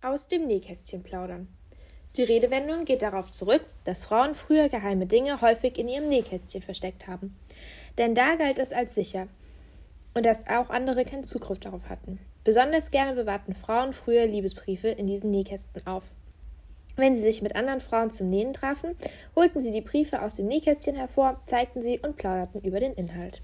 Aus dem Nähkästchen plaudern. Die Redewendung geht darauf zurück, dass Frauen früher geheime Dinge häufig in ihrem Nähkästchen versteckt haben. Denn da galt es als sicher und dass auch andere keinen Zugriff darauf hatten. Besonders gerne bewahrten Frauen früher Liebesbriefe in diesen Nähkästen auf. Wenn sie sich mit anderen Frauen zum Nähen trafen, holten sie die Briefe aus dem Nähkästchen hervor, zeigten sie und plauderten über den Inhalt.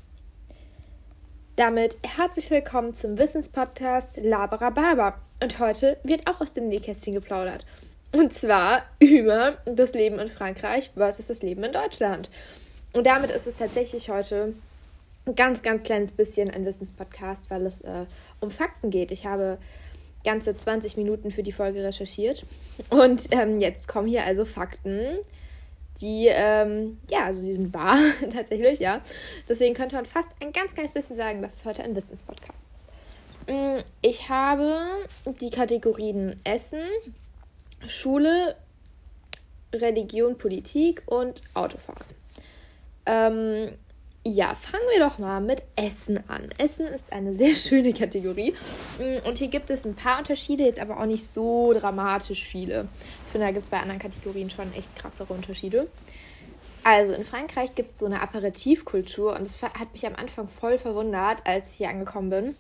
Damit herzlich willkommen zum Wissenspodcast Labera Barber. Und heute wird auch aus dem Nähkästchen geplaudert. Und zwar über das Leben in Frankreich versus das Leben in Deutschland. Und damit ist es tatsächlich heute ein ganz, ganz kleines bisschen ein Wissenspodcast, weil es äh, um Fakten geht. Ich habe ganze 20 Minuten für die Folge recherchiert. Und ähm, jetzt kommen hier also Fakten die, ähm, ja, also die sind wahr, tatsächlich, ja. Deswegen könnte man fast ein ganz kleines bisschen sagen, dass es heute ein Business-Podcast ist. Mm, ich habe die Kategorien Essen, Schule, Religion, Politik und Autofahren. Ähm, ja, fangen wir doch mal mit Essen an. Essen ist eine sehr schöne Kategorie. Mm, und hier gibt es ein paar Unterschiede, jetzt aber auch nicht so dramatisch viele. Finde, da gibt es bei anderen Kategorien schon echt krassere Unterschiede. Also in Frankreich gibt es so eine Aperitivkultur und es hat mich am Anfang voll verwundert, als ich hier angekommen bin.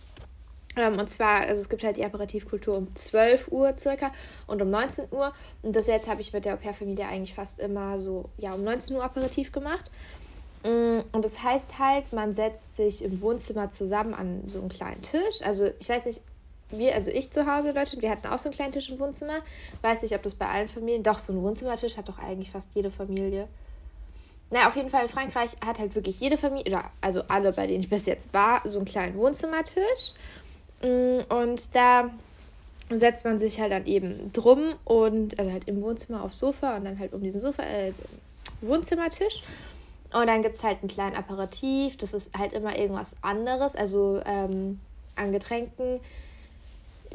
Ähm, und zwar, also es gibt halt die Aperitivkultur um 12 Uhr circa und um 19 Uhr. Und das jetzt habe ich mit der Au-pair-Familie eigentlich fast immer so, ja, um 19 Uhr Aperitiv gemacht. Mm, und das heißt halt, man setzt sich im Wohnzimmer zusammen an so einen kleinen Tisch. Also ich weiß nicht, wir, also ich zu Hause in Deutschland, wir hatten auch so einen kleinen Tisch im Wohnzimmer. Weiß nicht, ob das bei allen Familien, doch so ein Wohnzimmertisch hat doch eigentlich fast jede Familie. Naja, auf jeden Fall in Frankreich hat halt wirklich jede Familie, oder also alle, bei denen ich bis jetzt war, so einen kleinen Wohnzimmertisch. Mm, und da setzt man sich halt dann eben drum und, also halt im Wohnzimmer aufs Sofa und dann halt um diesen Sofa, äh, Wohnzimmertisch. Und dann gibt es halt einen kleinen Aperitif. Das ist halt immer irgendwas anderes. Also ähm, an Getränken.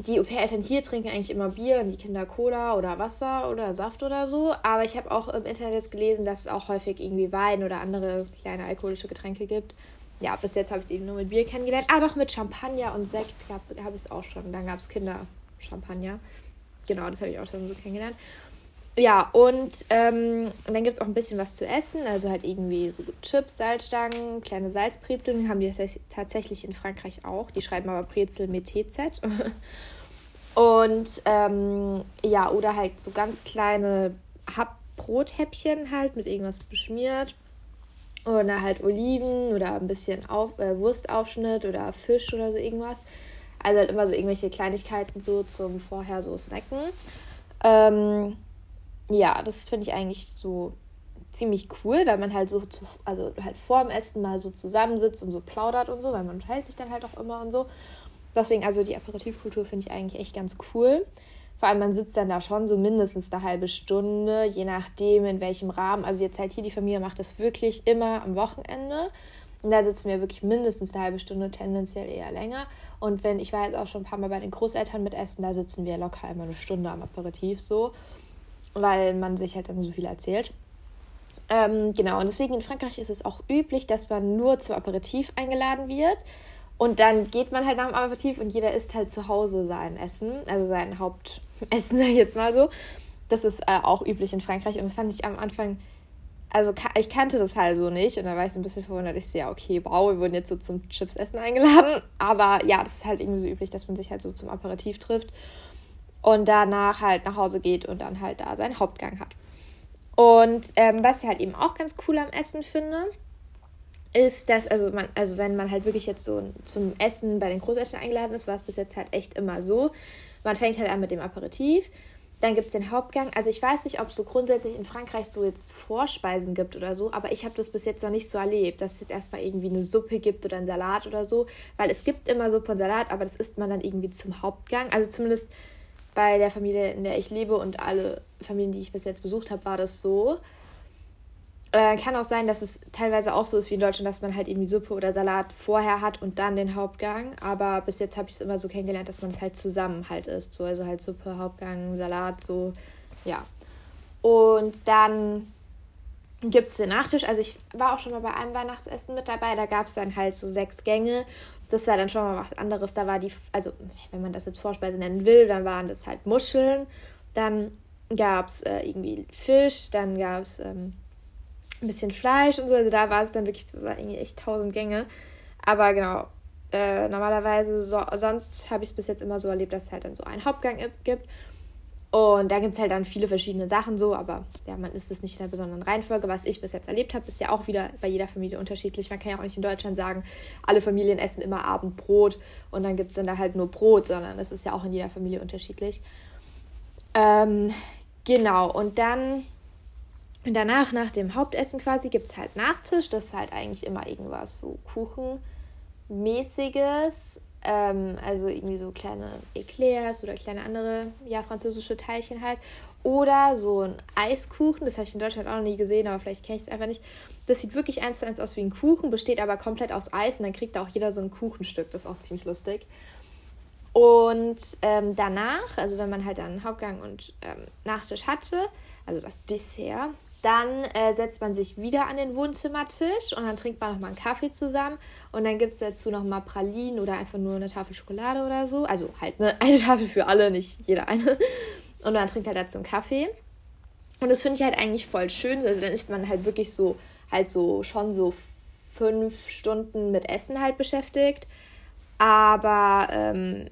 Die Au-pair-Eltern hier trinken eigentlich immer Bier und die Kinder Cola oder Wasser oder Saft oder so. Aber ich habe auch im Internet jetzt gelesen, dass es auch häufig irgendwie Wein oder andere kleine alkoholische Getränke gibt. Ja, bis jetzt habe ich es eben nur mit Bier kennengelernt. Ah, doch mit Champagner und Sekt habe ich es auch schon. Dann gab es Kinder-Champagner. Genau, das habe ich auch schon so kennengelernt. Ja, und ähm, dann gibt es auch ein bisschen was zu essen. Also halt irgendwie so Chips, Salzstangen, kleine Salzbrezeln haben die tatsächlich in Frankreich auch. Die schreiben aber Brezel mit TZ. und ähm, ja, oder halt so ganz kleine Brothäppchen halt mit irgendwas beschmiert. Oder halt Oliven oder ein bisschen auf, äh, Wurstaufschnitt oder Fisch oder so irgendwas. Also halt immer so irgendwelche Kleinigkeiten so zum vorher so snacken. Ähm, ja, das finde ich eigentlich so ziemlich cool, weil man halt so, zu, also halt vor dem Essen mal so zusammensitzt und so plaudert und so, weil man unterhält sich dann halt auch immer und so. Deswegen, also die Aperitivkultur finde ich eigentlich echt ganz cool. Vor allem, man sitzt dann da schon so mindestens eine halbe Stunde, je nachdem, in welchem Rahmen. Also jetzt halt hier, die Familie macht das wirklich immer am Wochenende. Und da sitzen wir wirklich mindestens eine halbe Stunde, tendenziell eher länger. Und wenn, ich war jetzt auch schon ein paar Mal bei den Großeltern mit Essen, da sitzen wir locker immer eine Stunde am Aperitiv so weil man sich halt dann so viel erzählt. Ähm, genau, und deswegen in Frankreich ist es auch üblich, dass man nur zum Aperitif eingeladen wird. Und dann geht man halt nach dem Aperitif und jeder isst halt zu Hause sein Essen, also sein Hauptessen, sag ich jetzt mal so. Das ist äh, auch üblich in Frankreich und das fand ich am Anfang, also ich kannte das halt so nicht und da war ich so ein bisschen verwundert. Ich sehe, ja, okay, wow, wir wurden jetzt so zum Chips-Essen eingeladen. Aber ja, das ist halt irgendwie so üblich, dass man sich halt so zum Aperitif trifft und danach halt nach Hause geht und dann halt da seinen Hauptgang hat. Und ähm, was ich halt eben auch ganz cool am Essen finde, ist, dass, also, man, also wenn man halt wirklich jetzt so zum Essen bei den Großeltern eingeladen ist, war es bis jetzt halt echt immer so. Man fängt halt an mit dem Aperitif, dann gibt es den Hauptgang. Also ich weiß nicht, ob es so grundsätzlich in Frankreich so jetzt Vorspeisen gibt oder so, aber ich habe das bis jetzt noch nicht so erlebt, dass es jetzt erstmal irgendwie eine Suppe gibt oder einen Salat oder so, weil es gibt immer Suppe und Salat, aber das isst man dann irgendwie zum Hauptgang. Also zumindest bei der Familie, in der ich lebe und alle Familien, die ich bis jetzt besucht habe, war das so. Äh, kann auch sein, dass es teilweise auch so ist wie in Deutschland, dass man halt irgendwie Suppe oder Salat vorher hat und dann den Hauptgang. Aber bis jetzt habe ich es immer so kennengelernt, dass man es halt zusammen halt isst. So, also halt Suppe, Hauptgang, Salat, so, ja. Und dann gibt es den Nachtisch. Also ich war auch schon mal bei einem Weihnachtsessen mit dabei. Da gab es dann halt so sechs Gänge das war dann schon mal was anderes. Da war die, also wenn man das jetzt Vorspeise nennen will, dann waren das halt Muscheln. Dann gab es äh, irgendwie Fisch, dann gab es ähm, ein bisschen Fleisch und so. Also da war es dann wirklich, das war irgendwie echt tausend Gänge. Aber genau, äh, normalerweise, so, sonst habe ich es bis jetzt immer so erlebt, dass es halt dann so einen Hauptgang gibt. Und da gibt es halt dann viele verschiedene Sachen so, aber ja, man ist es nicht in einer besonderen Reihenfolge. Was ich bis jetzt erlebt habe, ist ja auch wieder bei jeder Familie unterschiedlich. Man kann ja auch nicht in Deutschland sagen, alle Familien essen immer Abendbrot und dann gibt es dann da halt nur Brot, sondern es ist ja auch in jeder Familie unterschiedlich. Ähm, genau, und dann danach, nach dem Hauptessen quasi, gibt es halt Nachtisch. Das ist halt eigentlich immer irgendwas so Kuchenmäßiges ähm, also irgendwie so kleine Eclairs oder kleine andere, ja, französische Teilchen halt. Oder so ein Eiskuchen, das habe ich in Deutschland auch noch nie gesehen, aber vielleicht kenne ich es einfach nicht. Das sieht wirklich eins zu eins aus wie ein Kuchen, besteht aber komplett aus Eis und dann kriegt da auch jeder so ein Kuchenstück. Das ist auch ziemlich lustig. Und ähm, danach, also wenn man halt dann Hauptgang und ähm, Nachtisch hatte, also das Dessert, dann äh, setzt man sich wieder an den Wohnzimmertisch und dann trinkt man nochmal einen Kaffee zusammen. Und dann gibt es dazu nochmal Pralinen oder einfach nur eine Tafel Schokolade oder so. Also halt ne, eine Tafel für alle, nicht jeder eine. Und dann trinkt halt dazu einen Kaffee. Und das finde ich halt eigentlich voll schön. Also dann ist man halt wirklich so, halt so schon so fünf Stunden mit Essen halt beschäftigt. Aber ähm,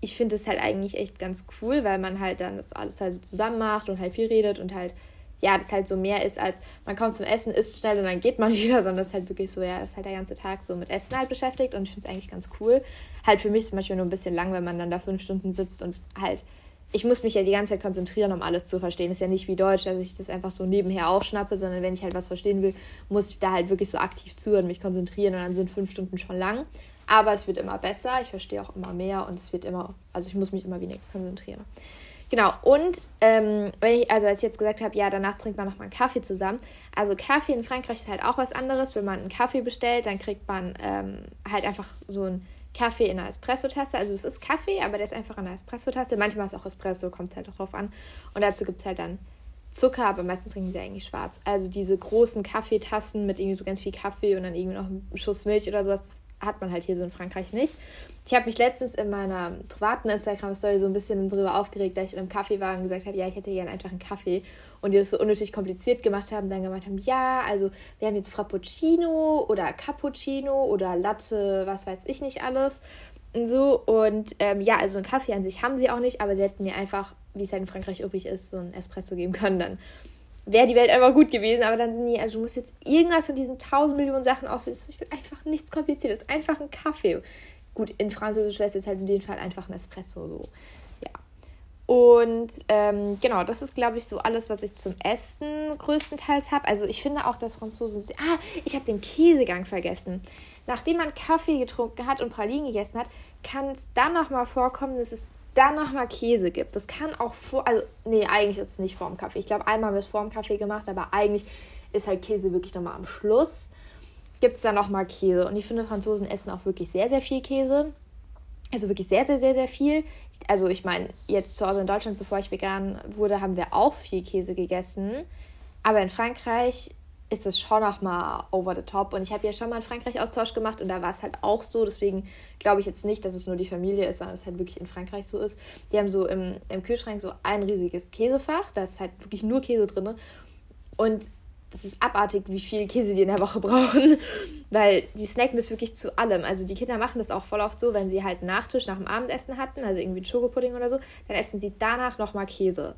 ich finde es halt eigentlich echt ganz cool, weil man halt dann das alles halt so zusammen macht und halt viel redet und halt ja, das halt so mehr ist, als man kommt zum Essen, isst schnell und dann geht man wieder, sondern das ist halt wirklich so, ja, das ist halt der ganze Tag so mit Essen halt beschäftigt und ich finde es eigentlich ganz cool. Halt für mich zum Beispiel nur ein bisschen lang, wenn man dann da fünf Stunden sitzt und halt, ich muss mich ja die ganze Zeit konzentrieren, um alles zu verstehen. Ist ja nicht wie Deutsch, dass ich das einfach so nebenher aufschnappe, sondern wenn ich halt was verstehen will, muss ich da halt wirklich so aktiv zuhören, mich konzentrieren und dann sind fünf Stunden schon lang. Aber es wird immer besser, ich verstehe auch immer mehr und es wird immer, also ich muss mich immer weniger konzentrieren. Genau, und ähm, ich, also als ich jetzt gesagt habe, ja, danach trinkt man nochmal einen Kaffee zusammen. Also Kaffee in Frankreich ist halt auch was anderes. Wenn man einen Kaffee bestellt, dann kriegt man ähm, halt einfach so einen Kaffee in einer Espresso-Tasse. Also es ist Kaffee, aber der ist einfach in einer Espresso-Tasse. Manchmal ist auch Espresso, kommt halt auch drauf an. Und dazu gibt es halt dann Zucker, aber meistens trinken sie eigentlich schwarz. Also diese großen Kaffeetassen mit irgendwie so ganz viel Kaffee und dann irgendwie noch einen Schuss Milch oder sowas, das hat man halt hier so in Frankreich nicht. Ich habe mich letztens in meiner privaten Instagram-Story so ein bisschen darüber aufgeregt, dass ich in einem Kaffeewagen gesagt habe, ja, ich hätte gerne einfach einen Kaffee. Und die das so unnötig kompliziert gemacht haben, dann gemeint haben, ja, also wir haben jetzt Frappuccino oder Cappuccino oder Latte, was weiß ich nicht alles. Und so. Und ähm, ja, also einen Kaffee an sich haben sie auch nicht, aber sie hätten mir einfach, wie es halt in Frankreich üblich ist, so einen Espresso geben können. Dann wäre die Welt einfach gut gewesen, aber dann sind die, also du musst jetzt irgendwas von diesen tausend Millionen Sachen auswählen. Ich will einfach nichts Kompliziertes, einfach ein Kaffee. Gut, in Französisch wäre es jetzt halt in dem Fall einfach ein Espresso so. Ja. Und ähm, genau, das ist, glaube ich, so alles, was ich zum Essen größtenteils habe. Also ich finde auch, dass Franzosen. Ah, ich habe den Käsegang vergessen. Nachdem man Kaffee getrunken hat und Pralinen gegessen hat, kann es dann nochmal vorkommen, dass es dann nochmal Käse gibt. Das kann auch vor. Also, nee, eigentlich ist es nicht vor dem Kaffee. Ich glaube, einmal wird es vor dem Kaffee gemacht, aber eigentlich ist halt Käse wirklich nochmal am Schluss gibt es da nochmal Käse. Und ich finde, Franzosen essen auch wirklich sehr, sehr viel Käse. Also wirklich sehr, sehr, sehr, sehr viel. Also ich meine, jetzt zu Hause in Deutschland, bevor ich vegan wurde, haben wir auch viel Käse gegessen. Aber in Frankreich ist es schon nochmal over the top. Und ich habe ja schon mal einen Frankreich-Austausch gemacht und da war es halt auch so. Deswegen glaube ich jetzt nicht, dass es nur die Familie ist, sondern es halt wirklich in Frankreich so ist. Die haben so im, im Kühlschrank so ein riesiges Käsefach. Da ist halt wirklich nur Käse drin. Und das ist abartig, wie viel Käse die in der Woche brauchen, weil die snacken das wirklich zu allem. Also die Kinder machen das auch voll oft so, wenn sie halt Nachtisch nach dem Abendessen hatten, also irgendwie Schokopudding oder so, dann essen sie danach nochmal Käse.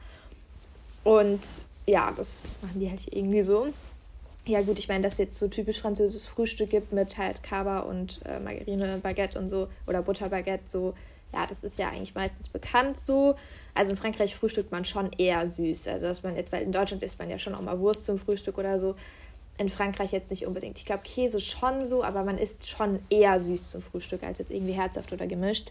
Und ja, das machen die halt irgendwie so. Ja gut, ich meine, dass es jetzt so typisch französisches Frühstück gibt mit halt Kaba und äh, Margarine, Baguette und so oder Butterbaguette, so ja, das ist ja eigentlich meistens bekannt so. Also in Frankreich frühstückt man schon eher süß. Also dass man jetzt, weil in Deutschland isst man ja schon auch mal Wurst zum Frühstück oder so. In Frankreich jetzt nicht unbedingt. Ich glaube Käse schon so, aber man isst schon eher süß zum Frühstück als jetzt irgendwie herzhaft oder gemischt.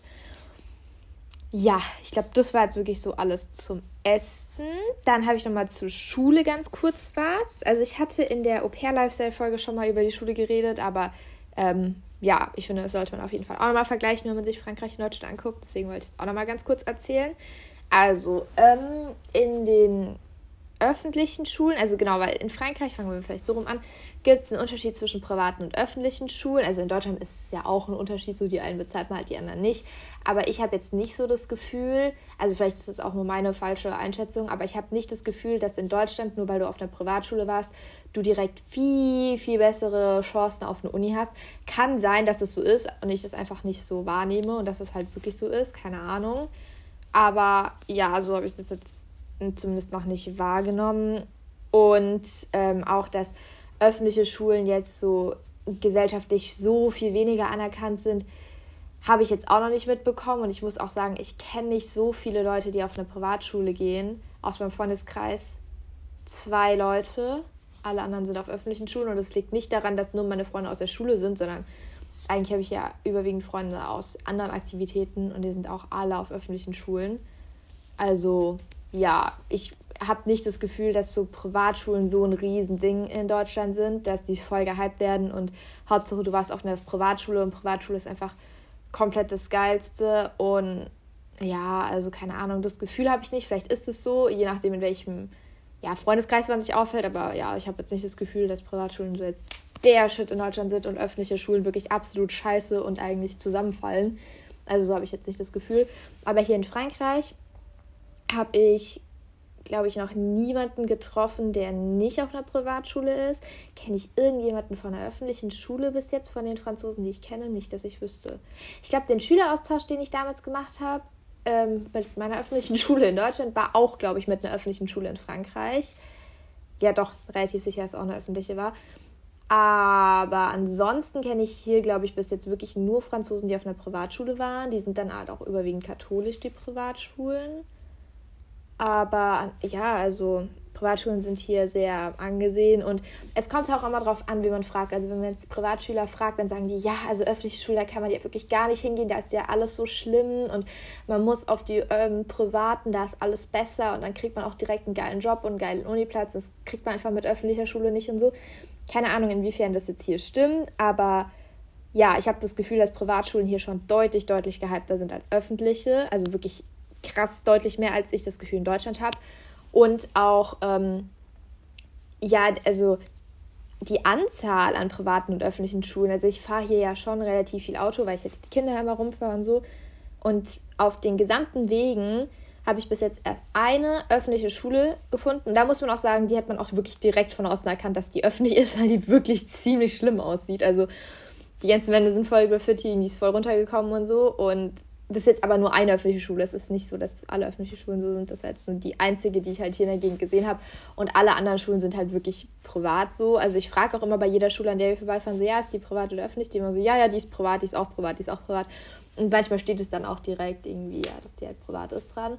Ja, ich glaube, das war jetzt wirklich so alles zum Essen. Dann habe ich nochmal zur Schule ganz kurz was. Also ich hatte in der Au-pair-Lifestyle-Folge schon mal über die Schule geredet, aber ähm, ja, ich finde, das sollte man auf jeden Fall auch nochmal vergleichen, wenn man sich Frankreich und Deutschland anguckt. Deswegen wollte ich es auch nochmal ganz kurz erzählen. Also, ähm, in den öffentlichen Schulen, also genau, weil in Frankreich, fangen wir vielleicht so rum an, gibt es einen Unterschied zwischen privaten und öffentlichen Schulen. Also in Deutschland ist es ja auch ein Unterschied, so die einen bezahlt man halt, die anderen nicht. Aber ich habe jetzt nicht so das Gefühl, also vielleicht ist das auch nur meine falsche Einschätzung, aber ich habe nicht das Gefühl, dass in Deutschland, nur weil du auf einer Privatschule warst, du direkt viel, viel bessere Chancen auf eine Uni hast. Kann sein, dass es so ist und ich das einfach nicht so wahrnehme und dass es halt wirklich so ist, keine Ahnung. Aber ja, so habe ich das jetzt zumindest noch nicht wahrgenommen. Und ähm, auch, dass öffentliche Schulen jetzt so gesellschaftlich so viel weniger anerkannt sind, habe ich jetzt auch noch nicht mitbekommen. Und ich muss auch sagen, ich kenne nicht so viele Leute, die auf eine Privatschule gehen. Aus meinem Freundeskreis zwei Leute. Alle anderen sind auf öffentlichen Schulen. Und es liegt nicht daran, dass nur meine Freunde aus der Schule sind, sondern eigentlich habe ich ja überwiegend Freunde aus anderen Aktivitäten und die sind auch alle auf öffentlichen Schulen. Also ja, ich habe nicht das Gefühl, dass so Privatschulen so ein Riesending in Deutschland sind, dass die voll gehypt werden und Hauptsache du warst auf einer Privatschule und Privatschule ist einfach komplett das Geilste und ja, also keine Ahnung, das Gefühl habe ich nicht. Vielleicht ist es so, je nachdem in welchem ja, Freundeskreis man sich auffällt, aber ja, ich habe jetzt nicht das Gefühl, dass Privatschulen so jetzt der Shit in Deutschland sind und öffentliche Schulen wirklich absolut scheiße und eigentlich zusammenfallen. Also so habe ich jetzt nicht das Gefühl. Aber hier in Frankreich habe ich, glaube ich, noch niemanden getroffen, der nicht auf einer Privatschule ist. Kenne ich irgendjemanden von einer öffentlichen Schule bis jetzt, von den Franzosen, die ich kenne? Nicht, dass ich wüsste. Ich glaube, den Schüleraustausch, den ich damals gemacht habe, ähm, mit meiner öffentlichen Schule in Deutschland, war auch, glaube ich, mit einer öffentlichen Schule in Frankreich. Ja, doch, relativ sicher, dass es auch eine öffentliche war. Aber ansonsten kenne ich hier, glaube ich, bis jetzt wirklich nur Franzosen, die auf einer Privatschule waren. Die sind dann halt auch überwiegend katholisch, die Privatschulen. Aber ja, also Privatschulen sind hier sehr angesehen und es kommt auch immer darauf an, wie man fragt. Also wenn man jetzt Privatschüler fragt, dann sagen die, ja, also öffentliche Schule, da kann man ja wirklich gar nicht hingehen, da ist ja alles so schlimm und man muss auf die ähm, privaten, da ist alles besser und dann kriegt man auch direkt einen geilen Job und einen geilen Uniplatz. Das kriegt man einfach mit öffentlicher Schule nicht und so. Keine Ahnung, inwiefern das jetzt hier stimmt, aber ja, ich habe das Gefühl, dass Privatschulen hier schon deutlich, deutlich gehypter sind als öffentliche. Also wirklich krass deutlich mehr, als ich das Gefühl in Deutschland habe. Und auch, ähm, ja, also die Anzahl an privaten und öffentlichen Schulen. Also ich fahre hier ja schon relativ viel Auto, weil ich halt die Kinder immer rumfahre und so. Und auf den gesamten Wegen habe ich bis jetzt erst eine öffentliche Schule gefunden. Da muss man auch sagen, die hat man auch wirklich direkt von außen erkannt, dass die öffentlich ist, weil die wirklich ziemlich schlimm aussieht. Also die ganzen Wände sind voll graffiti, die ist voll runtergekommen und so. Und das ist jetzt aber nur eine öffentliche Schule. Es ist nicht so, dass alle öffentliche Schulen so sind. Das ist jetzt nur die einzige, die ich halt hier in der Gegend gesehen habe. Und alle anderen Schulen sind halt wirklich privat so. Also ich frage auch immer bei jeder Schule, an der wir vorbeifahren, so, ja, ist die privat oder öffentlich? Die immer so, ja, ja, die ist privat, die ist auch privat, die ist auch privat. Und manchmal steht es dann auch direkt irgendwie, ja, dass die halt privat ist dran.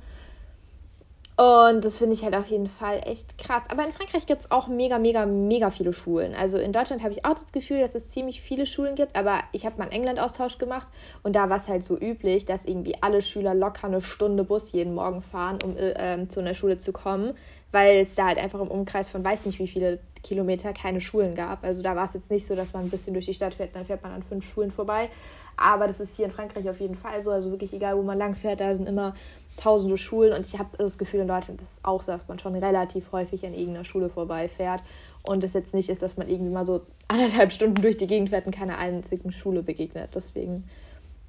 Und das finde ich halt auf jeden Fall echt krass. Aber in Frankreich gibt es auch mega, mega, mega viele Schulen. Also in Deutschland habe ich auch das Gefühl, dass es ziemlich viele Schulen gibt. Aber ich habe mal einen England-Austausch gemacht und da war es halt so üblich, dass irgendwie alle Schüler locker eine Stunde Bus jeden Morgen fahren, um äh, zu einer Schule zu kommen, weil es da halt einfach im Umkreis von weiß nicht wie viele Kilometer keine Schulen gab. Also da war es jetzt nicht so, dass man ein bisschen durch die Stadt fährt, dann fährt man an fünf Schulen vorbei. Aber das ist hier in Frankreich auf jeden Fall so. Also wirklich egal, wo man lang fährt, da sind immer tausende Schulen und ich habe das Gefühl in Deutschland ist auch so, dass man schon relativ häufig an irgendeiner Schule vorbeifährt und es jetzt nicht ist, dass man irgendwie mal so anderthalb Stunden durch die Gegend fährt und keiner einzigen Schule begegnet. Deswegen,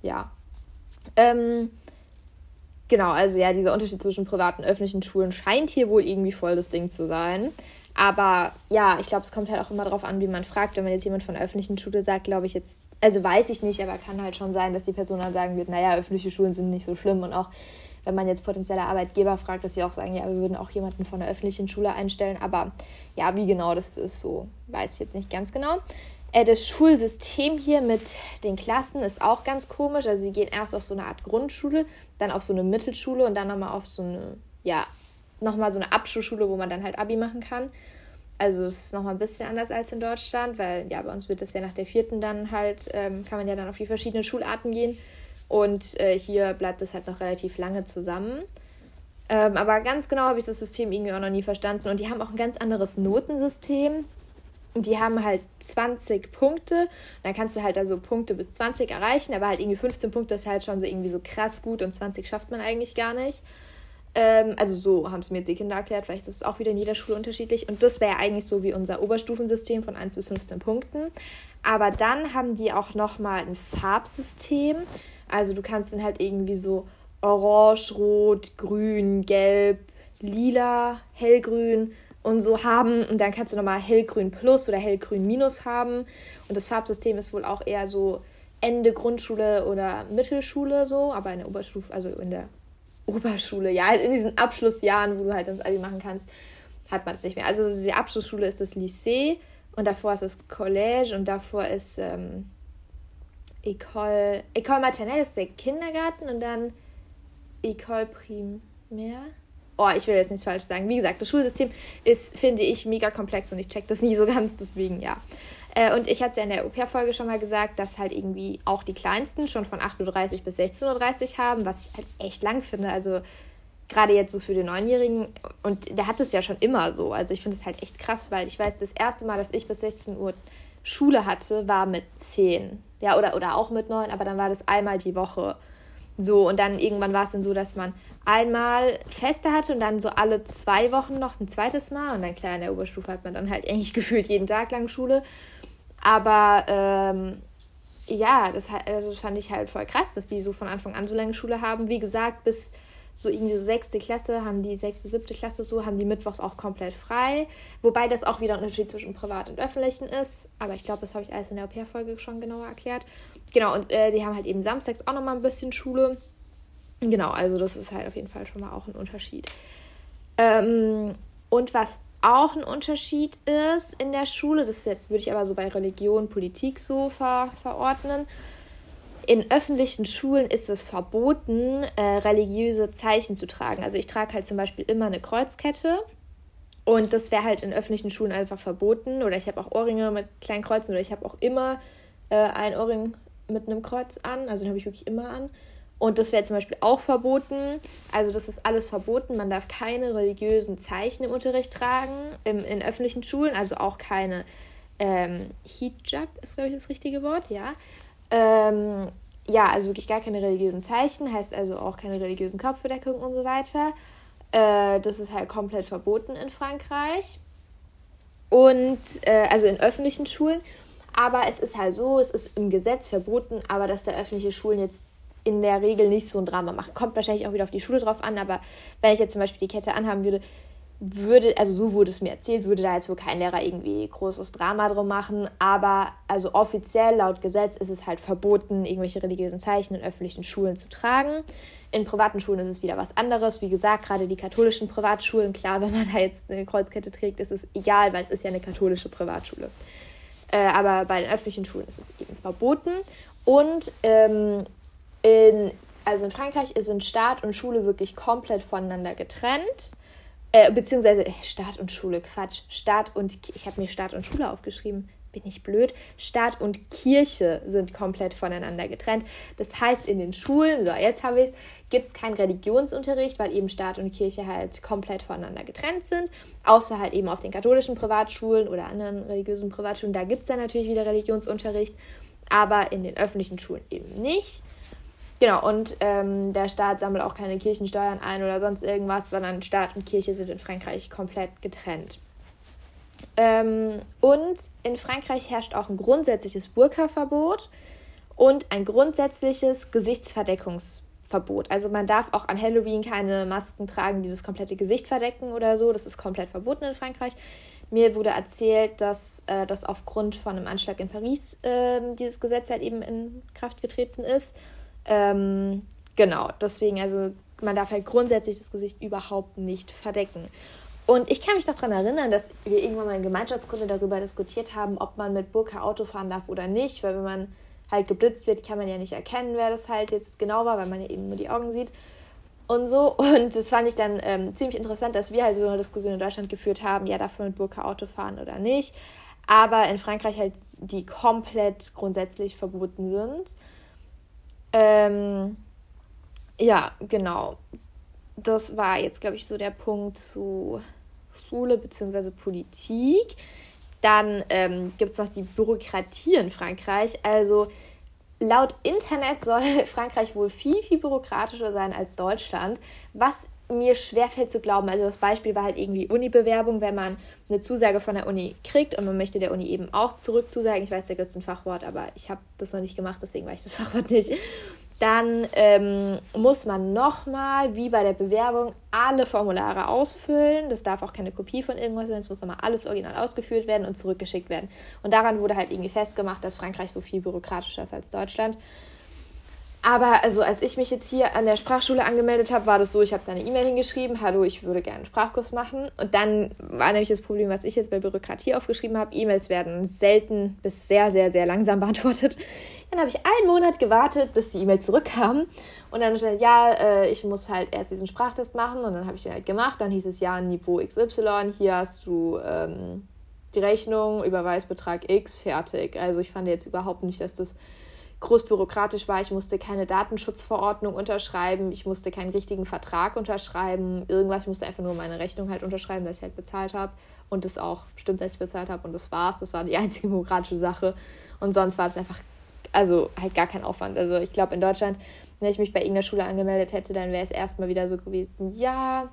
ja. Ähm, genau, also ja, dieser Unterschied zwischen privaten und öffentlichen Schulen scheint hier wohl irgendwie voll das Ding zu sein. Aber ja, ich glaube, es kommt halt auch immer darauf an, wie man fragt. Wenn man jetzt jemand von der öffentlichen Schule sagt, glaube ich jetzt, also weiß ich nicht, aber kann halt schon sein, dass die Person dann sagen wird, naja, öffentliche Schulen sind nicht so schlimm und auch wenn man jetzt potenzielle Arbeitgeber fragt, dass sie auch sagen, ja, wir würden auch jemanden von der öffentlichen Schule einstellen. Aber ja, wie genau das ist, so weiß ich jetzt nicht ganz genau. Äh, das Schulsystem hier mit den Klassen ist auch ganz komisch. Also sie gehen erst auf so eine Art Grundschule, dann auf so eine Mittelschule und dann nochmal auf so eine, ja, nochmal so eine Abschlussschule, wo man dann halt Abi machen kann. Also es ist nochmal ein bisschen anders als in Deutschland, weil ja, bei uns wird das ja nach der vierten dann halt, ähm, kann man ja dann auf die verschiedenen Schularten gehen. Und äh, hier bleibt es halt noch relativ lange zusammen. Ähm, aber ganz genau habe ich das System irgendwie auch noch nie verstanden. Und die haben auch ein ganz anderes Notensystem. Und die haben halt 20 Punkte. Und dann kannst du halt also Punkte bis 20 erreichen, aber halt irgendwie 15 Punkte ist halt schon so irgendwie so krass gut und 20 schafft man eigentlich gar nicht. Ähm, also so haben es mir jetzt die Kinder erklärt, vielleicht ist es auch wieder in jeder Schule unterschiedlich. Und das wäre eigentlich so wie unser Oberstufensystem von 1 bis 15 Punkten. Aber dann haben die auch nochmal ein Farbsystem. Also du kannst dann halt irgendwie so orange, rot, grün, gelb, lila, hellgrün und so haben. Und dann kannst du nochmal hellgrün plus oder hellgrün minus haben. Und das Farbsystem ist wohl auch eher so Ende Grundschule oder Mittelschule so, aber in der Oberstufe, also in der Oberschule, ja, halt in diesen Abschlussjahren, wo du halt das Abi machen kannst, hat man das nicht mehr. Also die Abschlussschule ist das Lycée und davor ist das Collège und davor ist ähm, École, École Maternelle ist der Kindergarten und dann École Primaire. Oh, ich will jetzt nichts falsch sagen. Wie gesagt, das Schulsystem ist, finde ich, mega komplex und ich check das nie so ganz, deswegen ja. Äh, und ich hatte ja in der Au-pair-Folge schon mal gesagt, dass halt irgendwie auch die Kleinsten schon von 8.30 Uhr bis 16.30 Uhr haben, was ich halt echt lang finde. Also gerade jetzt so für den Neunjährigen. Und der hat es ja schon immer so. Also ich finde es halt echt krass, weil ich weiß, das erste Mal, dass ich bis 16 Uhr Schule hatte, war mit 10. Ja, oder, oder auch mit 9, aber dann war das einmal die Woche. So, und dann irgendwann war es dann so, dass man einmal Feste hatte und dann so alle zwei Wochen noch ein zweites Mal. Und dann klar, in der Oberstufe hat man dann halt eigentlich gefühlt jeden Tag lang Schule. Aber ähm, ja, das, also das fand ich halt voll krass, dass die so von Anfang an so lange Schule haben. Wie gesagt, bis so irgendwie so sechste Klasse haben die sechste, siebte Klasse so, haben die mittwochs auch komplett frei. Wobei das auch wieder ein Unterschied zwischen privat und öffentlichen ist. Aber ich glaube, das habe ich alles in der Au-pair-Folge schon genauer erklärt. Genau, und äh, die haben halt eben samstags auch nochmal ein bisschen Schule. Genau, also das ist halt auf jeden Fall schon mal auch ein Unterschied. Ähm, und was auch ein Unterschied ist in der Schule, das jetzt würde ich aber so bei Religion, Politik so ver verordnen. In öffentlichen Schulen ist es verboten, äh, religiöse Zeichen zu tragen. Also ich trage halt zum Beispiel immer eine Kreuzkette und das wäre halt in öffentlichen Schulen einfach verboten. Oder ich habe auch Ohrringe mit kleinen Kreuzen oder ich habe auch immer äh, ein Ohrring mit einem Kreuz an. Also den habe ich wirklich immer an. Und das wäre zum Beispiel auch verboten. Also das ist alles verboten. Man darf keine religiösen Zeichen im Unterricht tragen, im, in öffentlichen Schulen, also auch keine ähm, Hijab ist, glaube ich, das richtige Wort, ja. Ähm, ja, also wirklich gar keine religiösen Zeichen, heißt also auch keine religiösen Kopfbedeckungen und so weiter. Äh, das ist halt komplett verboten in Frankreich. Und äh, also in öffentlichen Schulen. Aber es ist halt so, es ist im Gesetz verboten, aber dass da öffentliche Schulen jetzt in der Regel nicht so ein Drama machen. Kommt wahrscheinlich auch wieder auf die Schule drauf an, aber wenn ich jetzt zum Beispiel die Kette anhaben würde, würde, also so wurde es mir erzählt, würde da jetzt wohl kein Lehrer irgendwie großes Drama drum machen, aber also offiziell laut Gesetz ist es halt verboten, irgendwelche religiösen Zeichen in öffentlichen Schulen zu tragen. In privaten Schulen ist es wieder was anderes. Wie gesagt, gerade die katholischen Privatschulen, klar, wenn man da jetzt eine Kreuzkette trägt, ist es egal, weil es ist ja eine katholische Privatschule. Äh, aber bei den öffentlichen Schulen ist es eben verboten. Und ähm, in, also in Frankreich sind Staat und Schule wirklich komplett voneinander getrennt. Äh, beziehungsweise äh, Staat und Schule, Quatsch. Staat und ich habe mir Staat und Schule aufgeschrieben. Bin ich blöd? Staat und Kirche sind komplett voneinander getrennt. Das heißt, in den Schulen, so jetzt habe ich es, gibt es keinen Religionsunterricht, weil eben Staat und Kirche halt komplett voneinander getrennt sind. Außer halt eben auf den katholischen Privatschulen oder anderen religiösen Privatschulen. Da gibt es dann natürlich wieder Religionsunterricht, aber in den öffentlichen Schulen eben nicht. Genau, und ähm, der Staat sammelt auch keine Kirchensteuern ein oder sonst irgendwas, sondern Staat und Kirche sind in Frankreich komplett getrennt. Ähm, und in Frankreich herrscht auch ein grundsätzliches Burka-Verbot und ein grundsätzliches Gesichtsverdeckungsverbot. Also man darf auch an Halloween keine Masken tragen, die das komplette Gesicht verdecken oder so. Das ist komplett verboten in Frankreich. Mir wurde erzählt, dass äh, das aufgrund von einem Anschlag in Paris äh, dieses Gesetz halt eben in Kraft getreten ist. Ähm, genau, deswegen, also man darf halt grundsätzlich das Gesicht überhaupt nicht verdecken. Und ich kann mich noch daran erinnern, dass wir irgendwann mal in Gemeinschaftskunde darüber diskutiert haben, ob man mit Burka Auto fahren darf oder nicht, weil wenn man halt geblitzt wird, kann man ja nicht erkennen, wer das halt jetzt genau war, weil man ja eben nur die Augen sieht und so. Und das fand ich dann ähm, ziemlich interessant, dass wir halt so eine Diskussion in Deutschland geführt haben, ja, darf man mit Burka Auto fahren oder nicht. Aber in Frankreich halt die komplett grundsätzlich verboten sind. Ähm, ja, genau. Das war jetzt, glaube ich, so der Punkt zu Schule bzw. Politik. Dann ähm, gibt es noch die Bürokratie in Frankreich. Also laut Internet soll Frankreich wohl viel, viel bürokratischer sein als Deutschland, was mir schwerfällt zu glauben. Also das Beispiel war halt irgendwie Uni-Bewerbung, wenn man eine Zusage von der Uni kriegt und man möchte der Uni eben auch zurückzusagen. Ich weiß, da gibt es ein Fachwort, aber ich habe das noch nicht gemacht, deswegen weiß ich das Fachwort nicht. Dann ähm, muss man nochmal, wie bei der Bewerbung, alle Formulare ausfüllen. Das darf auch keine Kopie von irgendwas sein, es muss nochmal alles original ausgefüllt werden und zurückgeschickt werden. Und daran wurde halt irgendwie festgemacht, dass Frankreich so viel bürokratischer ist als Deutschland. Aber also als ich mich jetzt hier an der Sprachschule angemeldet habe, war das so, ich habe da eine E-Mail hingeschrieben, hallo, ich würde gerne einen Sprachkurs machen. Und dann war nämlich das Problem, was ich jetzt bei Bürokratie aufgeschrieben habe, E-Mails werden selten bis sehr, sehr, sehr langsam beantwortet. Dann habe ich einen Monat gewartet, bis die E-Mail zurückkam. Und dann stand, ja, äh, ich muss halt erst diesen Sprachtest machen. Und dann habe ich den halt gemacht. Dann hieß es, ja, Niveau XY, hier hast du ähm, die Rechnung, Überweisbetrag X, fertig. Also ich fand jetzt überhaupt nicht, dass das groß bürokratisch war. Ich musste keine Datenschutzverordnung unterschreiben, ich musste keinen richtigen Vertrag unterschreiben, irgendwas. Ich musste einfach nur meine Rechnung halt unterschreiben, dass ich halt bezahlt habe und das auch stimmt, dass ich bezahlt habe und das war's. Das war die einzige bürokratische Sache und sonst war das einfach, also halt gar kein Aufwand. Also ich glaube in Deutschland, wenn ich mich bei irgendeiner Schule angemeldet hätte, dann wäre es erstmal wieder so gewesen, ja,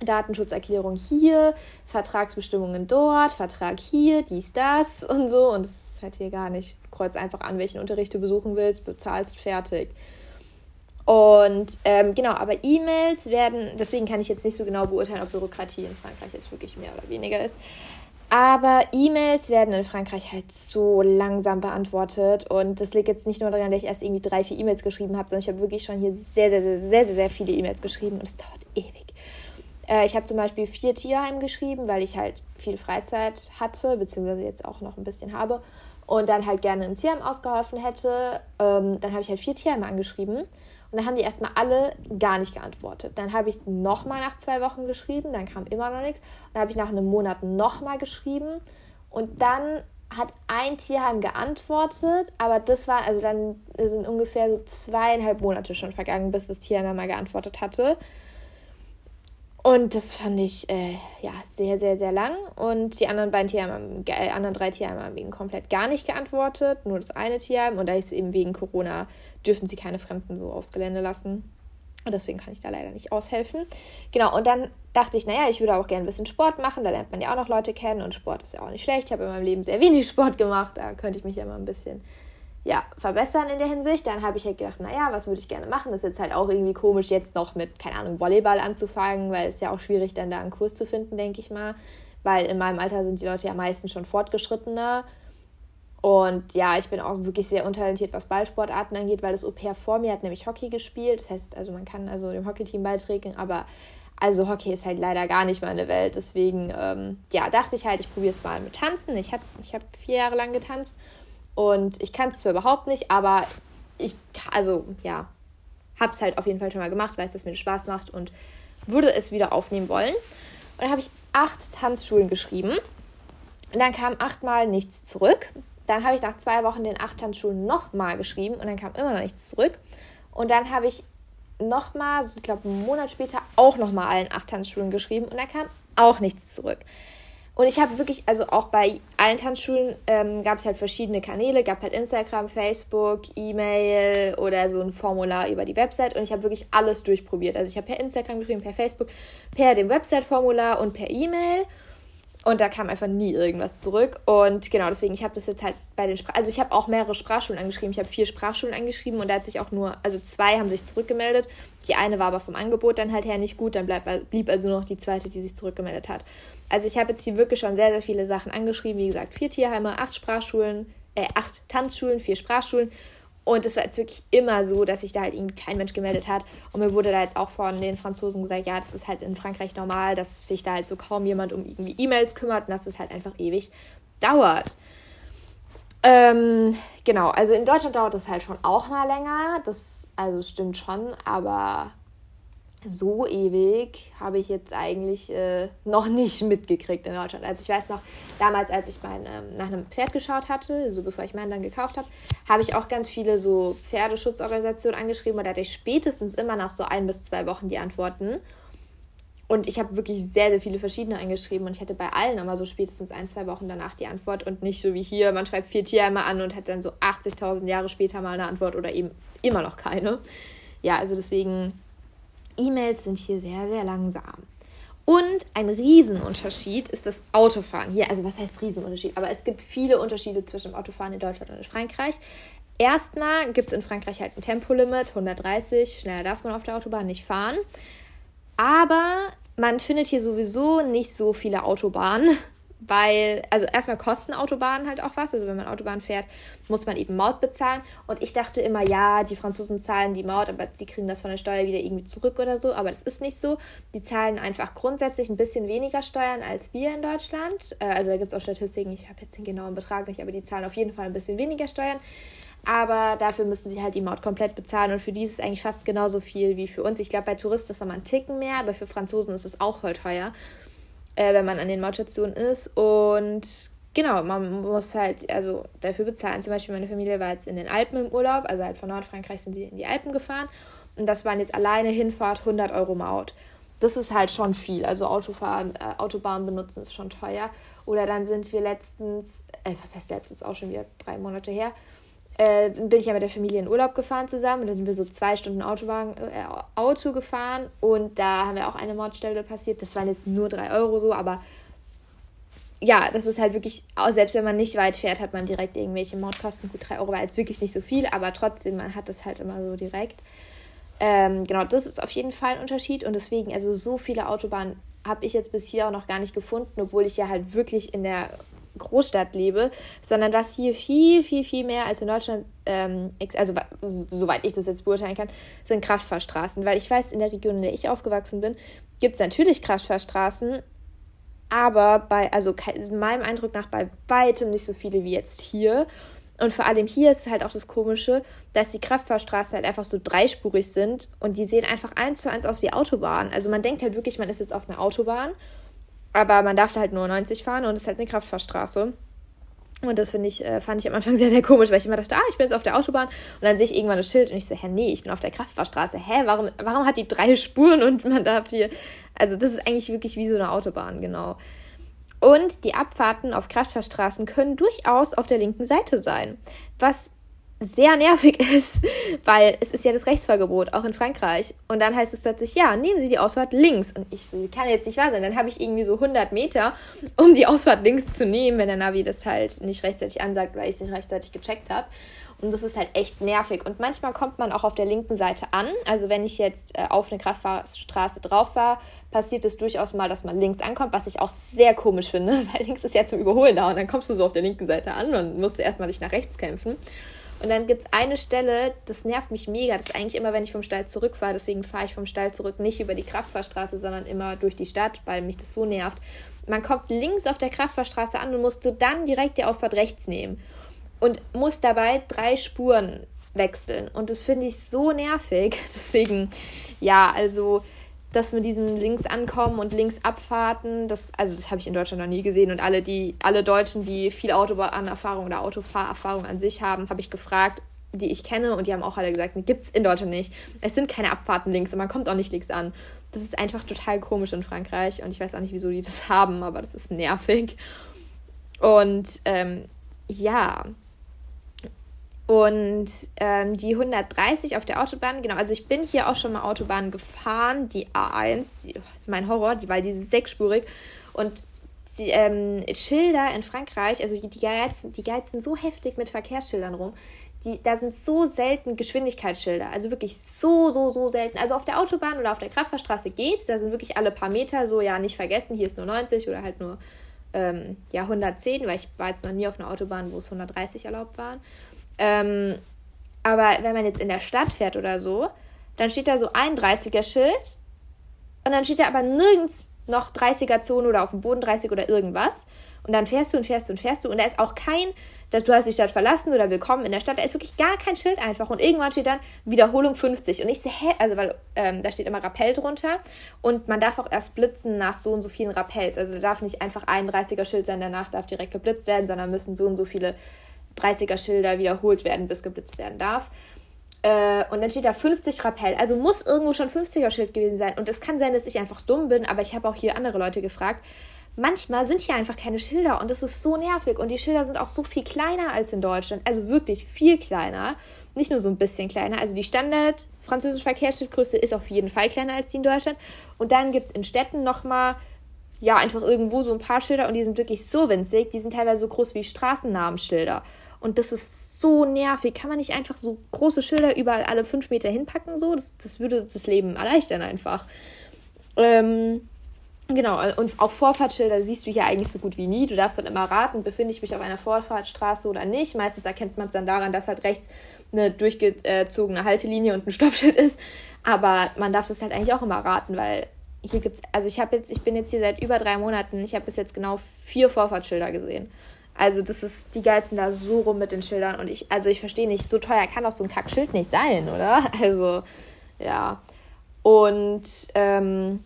Datenschutzerklärung hier, Vertragsbestimmungen dort, Vertrag hier, dies, das und so. Und das ist halt hier gar nicht. Kreuz einfach an, welchen Unterricht du besuchen willst, bezahlst, fertig. Und ähm, genau, aber E-Mails werden, deswegen kann ich jetzt nicht so genau beurteilen, ob Bürokratie in Frankreich jetzt wirklich mehr oder weniger ist. Aber E-Mails werden in Frankreich halt so langsam beantwortet. Und das liegt jetzt nicht nur daran, dass ich erst irgendwie drei, vier E-Mails geschrieben habe, sondern ich habe wirklich schon hier sehr, sehr, sehr, sehr, sehr viele E-Mails geschrieben und es dauert ewig. Äh, ich habe zum Beispiel vier Tierheim geschrieben, weil ich halt viel Freizeit hatte, beziehungsweise jetzt auch noch ein bisschen habe und dann halt gerne im Tierheim ausgeholfen hätte. Ähm, dann habe ich halt vier Tierheime angeschrieben. Und dann haben die erstmal alle gar nicht geantwortet. Dann habe ich nochmal nach zwei Wochen geschrieben, dann kam immer noch nichts. Dann habe ich nach einem Monat nochmal geschrieben. Und dann hat ein Tierheim geantwortet, aber das war, also dann sind ungefähr so zweieinhalb Monate schon vergangen, bis das Tierheim mal geantwortet hatte. Und das fand ich äh, ja sehr, sehr, sehr lang. Und die anderen beiden Tierheime, äh, anderen drei Tierheime haben wegen komplett gar nicht geantwortet. Nur das eine Tierheim. Und da ist eben wegen Corona, dürfen sie keine Fremden so aufs Gelände lassen. Und deswegen kann ich da leider nicht aushelfen. Genau, und dann dachte ich, naja, ich würde auch gerne ein bisschen Sport machen. Da lernt man ja auch noch Leute kennen. Und Sport ist ja auch nicht schlecht. Ich habe in meinem Leben sehr wenig Sport gemacht. Da könnte ich mich ja mal ein bisschen ja, verbessern in der Hinsicht. Dann habe ich halt gedacht, naja, was würde ich gerne machen? Das ist jetzt halt auch irgendwie komisch, jetzt noch mit, keine Ahnung, Volleyball anzufangen, weil es ja auch schwierig, dann da einen Kurs zu finden, denke ich mal. Weil in meinem Alter sind die Leute ja meistens schon fortgeschrittener. Und ja, ich bin auch wirklich sehr untalentiert, was Ballsportarten angeht, weil das Au-pair vor mir hat nämlich Hockey gespielt. Das heißt, also man kann also dem Hockeyteam beitreten, aber also Hockey ist halt leider gar nicht meine Welt. Deswegen, ähm, ja, dachte ich halt, ich probiere es mal mit Tanzen. Ich habe ich hab vier Jahre lang getanzt und ich kann es zwar überhaupt nicht, aber ich, also ja, habe es halt auf jeden Fall schon mal gemacht, weiß, dass mir Spaß macht und würde es wieder aufnehmen wollen. Und dann habe ich acht Tanzschulen geschrieben. Und dann kam achtmal nichts zurück. Dann habe ich nach zwei Wochen den acht Tanzschulen nochmal geschrieben und dann kam immer noch nichts zurück. Und dann habe ich nochmal, ich glaube einen Monat später, auch nochmal allen acht Tanzschulen geschrieben und dann kam auch nichts zurück. Und ich habe wirklich, also auch bei allen Tanzschulen ähm, gab es halt verschiedene Kanäle, gab halt Instagram, Facebook, E-Mail oder so ein Formular über die Website und ich habe wirklich alles durchprobiert. Also ich habe per Instagram geschrieben, per Facebook, per dem Website-Formular und per E-Mail. Und da kam einfach nie irgendwas zurück. Und genau deswegen, ich habe das jetzt halt bei den Sprach also ich habe auch mehrere Sprachschulen angeschrieben. Ich habe vier Sprachschulen angeschrieben und da hat sich auch nur, also zwei haben sich zurückgemeldet. Die eine war aber vom Angebot dann halt her nicht gut. Dann bleib, blieb also noch die zweite, die sich zurückgemeldet hat. Also ich habe jetzt hier wirklich schon sehr, sehr viele Sachen angeschrieben. Wie gesagt, vier Tierheime, acht Sprachschulen, äh, acht Tanzschulen, vier Sprachschulen. Und es war jetzt wirklich immer so, dass sich da halt irgendwie kein Mensch gemeldet hat. Und mir wurde da jetzt auch von den Franzosen gesagt, ja, das ist halt in Frankreich normal, dass sich da halt so kaum jemand um irgendwie E-Mails kümmert und dass es halt einfach ewig dauert. Ähm, genau, also in Deutschland dauert das halt schon auch mal länger. Das also stimmt schon, aber so ewig habe ich jetzt eigentlich äh, noch nicht mitgekriegt in Deutschland. Also ich weiß noch, damals, als ich mein, ähm, nach einem Pferd geschaut hatte, so bevor ich meinen dann gekauft habe, habe ich auch ganz viele so Pferdeschutzorganisationen angeschrieben und da hatte ich spätestens immer nach so ein bis zwei Wochen die Antworten. Und ich habe wirklich sehr, sehr viele verschiedene angeschrieben und ich hatte bei allen immer so spätestens ein, zwei Wochen danach die Antwort und nicht so wie hier, man schreibt vier Tierheime an und hat dann so 80.000 Jahre später mal eine Antwort oder eben immer noch keine. Ja, also deswegen E-Mails sind hier sehr, sehr langsam. Und ein Riesenunterschied ist das Autofahren hier. Also was heißt Riesenunterschied? Aber es gibt viele Unterschiede zwischen Autofahren in Deutschland und in Frankreich. Erstmal gibt es in Frankreich halt ein Tempolimit, 130. Schneller darf man auf der Autobahn nicht fahren. Aber man findet hier sowieso nicht so viele Autobahnen weil, also erstmal kosten Autobahnen halt auch was. Also wenn man Autobahn fährt, muss man eben Maut bezahlen. Und ich dachte immer, ja, die Franzosen zahlen die Maut, aber die kriegen das von der Steuer wieder irgendwie zurück oder so. Aber das ist nicht so. Die zahlen einfach grundsätzlich ein bisschen weniger Steuern als wir in Deutschland. Äh, also da gibt es auch Statistiken, ich habe jetzt den genauen Betrag nicht, aber die zahlen auf jeden Fall ein bisschen weniger Steuern. Aber dafür müssen sie halt die Maut komplett bezahlen und für die ist es eigentlich fast genauso viel wie für uns. Ich glaube, bei Touristen ist es nochmal ein Ticken mehr, aber für Franzosen ist es auch voll teuer äh, wenn man an den Mautstationen ist. Und genau, man muss halt also dafür bezahlen. Zum Beispiel meine Familie war jetzt in den Alpen im Urlaub, also halt von Nordfrankreich sind sie in die Alpen gefahren. Und das waren jetzt alleine Hinfahrt 100 Euro Maut. Das ist halt schon viel. Also Autofahren, äh, Autobahn benutzen ist schon teuer. Oder dann sind wir letztens, äh, was heißt letztens, auch schon wieder drei Monate her, äh, bin ich ja mit der Familie in Urlaub gefahren zusammen. Und da sind wir so zwei Stunden Autowagen, äh, Auto gefahren. Und da haben wir auch eine Mordstelle passiert. Das waren jetzt nur drei Euro so, aber ja, das ist halt wirklich, selbst wenn man nicht weit fährt, hat man direkt irgendwelche Mordkosten. Gut, drei Euro war jetzt wirklich nicht so viel, aber trotzdem, man hat das halt immer so direkt. Ähm, genau, das ist auf jeden Fall ein Unterschied. Und deswegen, also so viele Autobahnen habe ich jetzt bis hier auch noch gar nicht gefunden, obwohl ich ja halt wirklich in der Großstadt lebe, sondern dass hier viel, viel, viel mehr als in Deutschland, ähm, also soweit ich das jetzt beurteilen kann, sind Kraftfahrstraßen. Weil ich weiß, in der Region, in der ich aufgewachsen bin, gibt es natürlich Kraftfahrstraßen, aber bei, also meinem Eindruck nach bei weitem nicht so viele wie jetzt hier. Und vor allem hier ist halt auch das Komische, dass die Kraftfahrstraßen halt einfach so dreispurig sind und die sehen einfach eins zu eins aus wie Autobahnen. Also man denkt halt wirklich, man ist jetzt auf einer Autobahn aber man darf da halt nur 90 fahren und es ist halt eine Kraftfahrstraße. Und das finde ich, äh, fand ich am Anfang sehr, sehr komisch, weil ich immer dachte, ah, ich bin jetzt auf der Autobahn und dann sehe ich irgendwann das Schild und ich so, hä, nee, ich bin auf der Kraftfahrstraße. Hä, warum, warum hat die drei Spuren und man darf hier. Also, das ist eigentlich wirklich wie so eine Autobahn, genau. Und die Abfahrten auf Kraftfahrstraßen können durchaus auf der linken Seite sein. Was sehr nervig ist, weil es ist ja das Rechtsfahrgebot, auch in Frankreich. Und dann heißt es plötzlich, ja, nehmen Sie die Ausfahrt links. Und ich so, kann jetzt nicht wahr sein. Dann habe ich irgendwie so 100 Meter, um die Ausfahrt links zu nehmen, wenn der Navi das halt nicht rechtzeitig ansagt, weil ich es nicht rechtzeitig gecheckt habe. Und das ist halt echt nervig. Und manchmal kommt man auch auf der linken Seite an. Also wenn ich jetzt äh, auf eine Kraftfahrstraße drauf war, passiert es durchaus mal, dass man links ankommt, was ich auch sehr komisch finde, weil links ist ja zum Überholen da und dann kommst du so auf der linken Seite an und musst du erstmal dich nach rechts kämpfen. Und dann gibt es eine Stelle, das nervt mich mega. Das ist eigentlich immer, wenn ich vom Stall zurückfahre. Deswegen fahre ich vom Stall zurück nicht über die Kraftfahrstraße, sondern immer durch die Stadt, weil mich das so nervt. Man kommt links auf der Kraftfahrstraße an und musst du dann direkt die Ausfahrt rechts nehmen. Und muss dabei drei Spuren wechseln. Und das finde ich so nervig. Deswegen, ja, also das mit diesen links ankommen und links abfahrten, das, also das habe ich in Deutschland noch nie gesehen. Und alle, die, alle Deutschen, die viel Autobahnerfahrung oder Autofahrerfahrung an sich haben, habe ich gefragt, die ich kenne, und die haben auch alle gesagt, gibt es in Deutschland nicht. Es sind keine Abfahrten links und man kommt auch nicht links an. Das ist einfach total komisch in Frankreich und ich weiß auch nicht, wieso die das haben, aber das ist nervig. Und ähm, ja, und ähm, die 130 auf der Autobahn, genau, also ich bin hier auch schon mal Autobahn gefahren, die A1, die, mein Horror, die, weil die ist sechsspurig. Und die ähm, Schilder in Frankreich, also die, die, geizen, die geizen so heftig mit Verkehrsschildern rum. Die, da sind so selten Geschwindigkeitsschilder, also wirklich so, so, so selten. Also auf der Autobahn oder auf der Kraftfahrstraße geht's, da sind wirklich alle paar Meter so, ja, nicht vergessen, hier ist nur 90 oder halt nur ähm, ja, 110, weil ich war jetzt noch nie auf einer Autobahn, wo es 130 erlaubt waren. Ähm, aber wenn man jetzt in der Stadt fährt oder so, dann steht da so ein 30er-Schild und dann steht da aber nirgends noch 30er-Zone oder auf dem Boden 30 oder irgendwas. Und dann fährst du und fährst du und fährst du und da ist auch kein, dass du hast die Stadt verlassen oder willkommen in der Stadt. Da ist wirklich gar kein Schild einfach. Und irgendwann steht dann Wiederholung 50. Und ich so, hä? Also, weil ähm, da steht immer Rappell drunter. Und man darf auch erst blitzen nach so und so vielen Rappells. Also, da darf nicht einfach ein 30er-Schild sein, danach darf direkt geblitzt werden, sondern müssen so und so viele 30er-Schilder wiederholt werden, bis geblitzt werden darf. Äh, und dann steht da 50 Rappell. Also muss irgendwo schon 50er-Schild gewesen sein. Und es kann sein, dass ich einfach dumm bin, aber ich habe auch hier andere Leute gefragt. Manchmal sind hier einfach keine Schilder und das ist so nervig. Und die Schilder sind auch so viel kleiner als in Deutschland. Also wirklich viel kleiner. nicht nur so ein bisschen kleiner. Also die Standard französische Verkehrsschildgröße ist auf jeden Fall kleiner als die in Deutschland. Und dann gibt es in Städten nochmal, ja, einfach irgendwo so ein paar Schilder und die sind wirklich so winzig. Die sind teilweise so groß wie Straßennamenschilder. Und das ist so nervig. Kann man nicht einfach so große Schilder überall alle fünf Meter hinpacken? So? Das, das würde das Leben erleichtern einfach. Ähm, Genau, und auch Vorfahrtsschilder siehst du hier eigentlich so gut wie nie. Du darfst dann immer raten, befinde ich mich auf einer Vorfahrtsstraße oder nicht. Meistens erkennt man es dann daran, dass halt rechts eine durchgezogene Haltelinie und ein Stoppschild ist. Aber man darf das halt eigentlich auch immer raten, weil hier gibt's, also ich habe jetzt, ich bin jetzt hier seit über drei Monaten, ich habe bis jetzt genau vier Vorfahrtsschilder gesehen. Also das ist, die geizen da so rum mit den Schildern und ich, also ich verstehe nicht, so teuer kann doch so ein Kackschild nicht sein, oder? Also, ja. Und, ähm,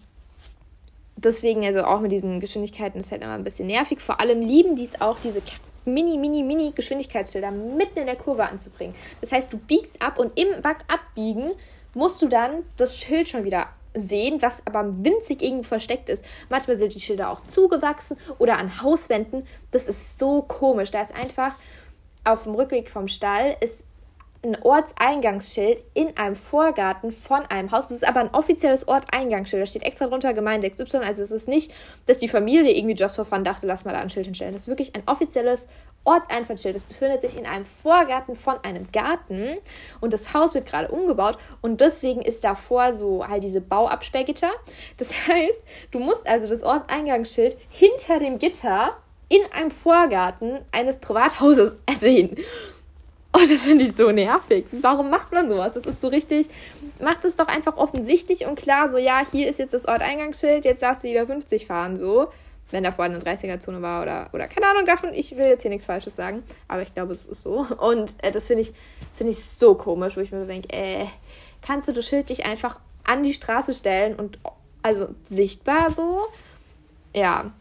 deswegen, also auch mit diesen Geschwindigkeiten ist halt immer ein bisschen nervig. Vor allem lieben die es auch, diese mini, mini, mini Geschwindigkeitsschilder mitten in der Kurve anzubringen. Das heißt, du biegst ab und im Abbiegen musst du dann das Schild schon wieder sehen, was aber winzig irgendwo versteckt ist. Manchmal sind die Schilder auch zugewachsen oder an Hauswänden. Das ist so komisch. Da ist einfach auf dem Rückweg vom Stall ist ein Ortseingangsschild in einem Vorgarten von einem Haus. Das ist aber ein offizielles Ortseingangsschild. Da steht extra drunter Gemeinde XY. Also es ist nicht, dass die Familie irgendwie just for fun dachte, lass mal da ein Schild hinstellen. Das ist wirklich ein offizielles Ortseinfahrtsschild. Das befindet sich in einem Vorgarten von einem Garten und das Haus wird gerade umgebaut und deswegen ist davor so halt diese Bauabsperrgitter. Das heißt, du musst also das Ortseingangsschild hinter dem Gitter in einem Vorgarten eines Privathauses sehen. Und das finde ich so nervig. Warum macht man sowas? Das ist so richtig, macht es doch einfach offensichtlich und klar, so, ja, hier ist jetzt das Orteingangsschild, jetzt darfst du wieder 50 fahren, so. Wenn da vorne eine 30er-Zone war oder, oder keine Ahnung davon, ich will jetzt hier nichts Falsches sagen, aber ich glaube, es ist so. Und äh, das finde ich, find ich so komisch, wo ich mir so denke, äh, kannst du das Schild dich einfach an die Straße stellen und also sichtbar so? Ja,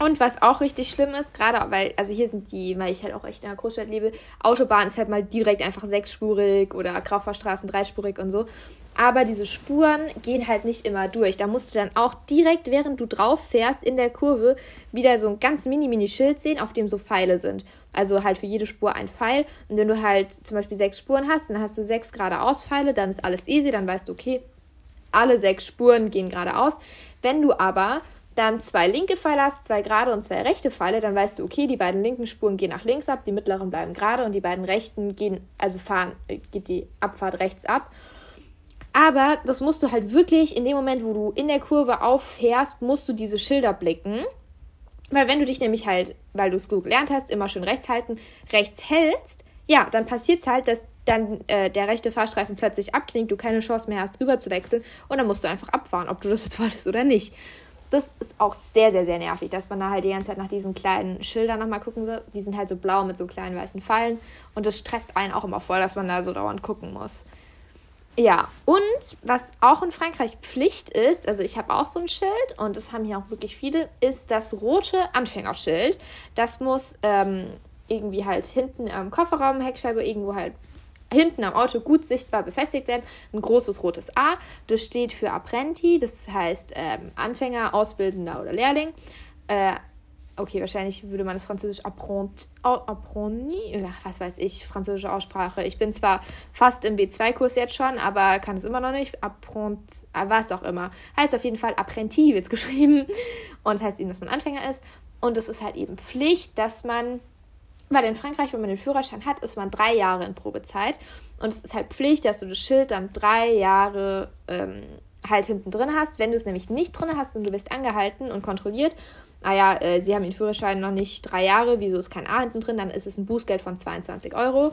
und was auch richtig schlimm ist, gerade weil, also hier sind die, weil ich halt auch echt in der Großstadt lebe, Autobahn ist halt mal direkt einfach sechsspurig oder Kraftfahrstraßen dreispurig und so. Aber diese Spuren gehen halt nicht immer durch. Da musst du dann auch direkt, während du drauf fährst, in der Kurve wieder so ein ganz mini-mini-Schild sehen, auf dem so Pfeile sind. Also halt für jede Spur ein Pfeil. Und wenn du halt zum Beispiel sechs Spuren hast, dann hast du sechs geradeaus Pfeile, dann ist alles easy, dann weißt du, okay, alle sechs Spuren gehen geradeaus. Wenn du aber dann zwei linke Pfeile hast, zwei gerade und zwei rechte Pfeile, dann weißt du, okay, die beiden linken Spuren gehen nach links ab, die mittleren bleiben gerade und die beiden rechten gehen, also fahren, äh, geht die Abfahrt rechts ab. Aber das musst du halt wirklich in dem Moment, wo du in der Kurve auffährst, musst du diese Schilder blicken. Weil wenn du dich nämlich halt, weil du es gut gelernt hast, immer schön rechts halten, rechts hältst, ja, dann passiert es halt, dass dann äh, der rechte Fahrstreifen plötzlich abklingt, du keine Chance mehr hast, rüber zu wechseln und dann musst du einfach abfahren, ob du das jetzt wolltest oder nicht das ist auch sehr, sehr, sehr nervig, dass man da halt die ganze Zeit nach diesen kleinen Schildern nochmal gucken soll. Die sind halt so blau mit so kleinen weißen Pfeilen. Und das stresst einen auch immer voll, dass man da so dauernd gucken muss. Ja, und was auch in Frankreich Pflicht ist, also ich habe auch so ein Schild und das haben hier auch wirklich viele, ist das rote Anfängerschild. Das muss ähm, irgendwie halt hinten am Kofferraum, Heckscheibe, irgendwo halt hinten am Auto gut sichtbar befestigt werden. Ein großes rotes A. Das steht für Apprenti, das heißt ähm, Anfänger, Ausbildender oder Lehrling. Äh, okay, wahrscheinlich würde man das französisch apprenti, apprenti, was weiß ich, französische Aussprache. Ich bin zwar fast im B2-Kurs jetzt schon, aber kann es immer noch nicht. Apprenti, äh, was auch immer. Heißt auf jeden Fall Apprenti, wird es geschrieben. Und heißt eben, dass man Anfänger ist. Und es ist halt eben Pflicht, dass man weil in Frankreich, wenn man den Führerschein hat, ist man drei Jahre in Probezeit. Und es ist halt Pflicht, dass du das Schild dann drei Jahre ähm, halt hinten drin hast. Wenn du es nämlich nicht drin hast und du bist angehalten und kontrolliert, ah äh, sie haben den Führerschein noch nicht drei Jahre, wieso ist kein A hinten drin, dann ist es ein Bußgeld von 22 Euro.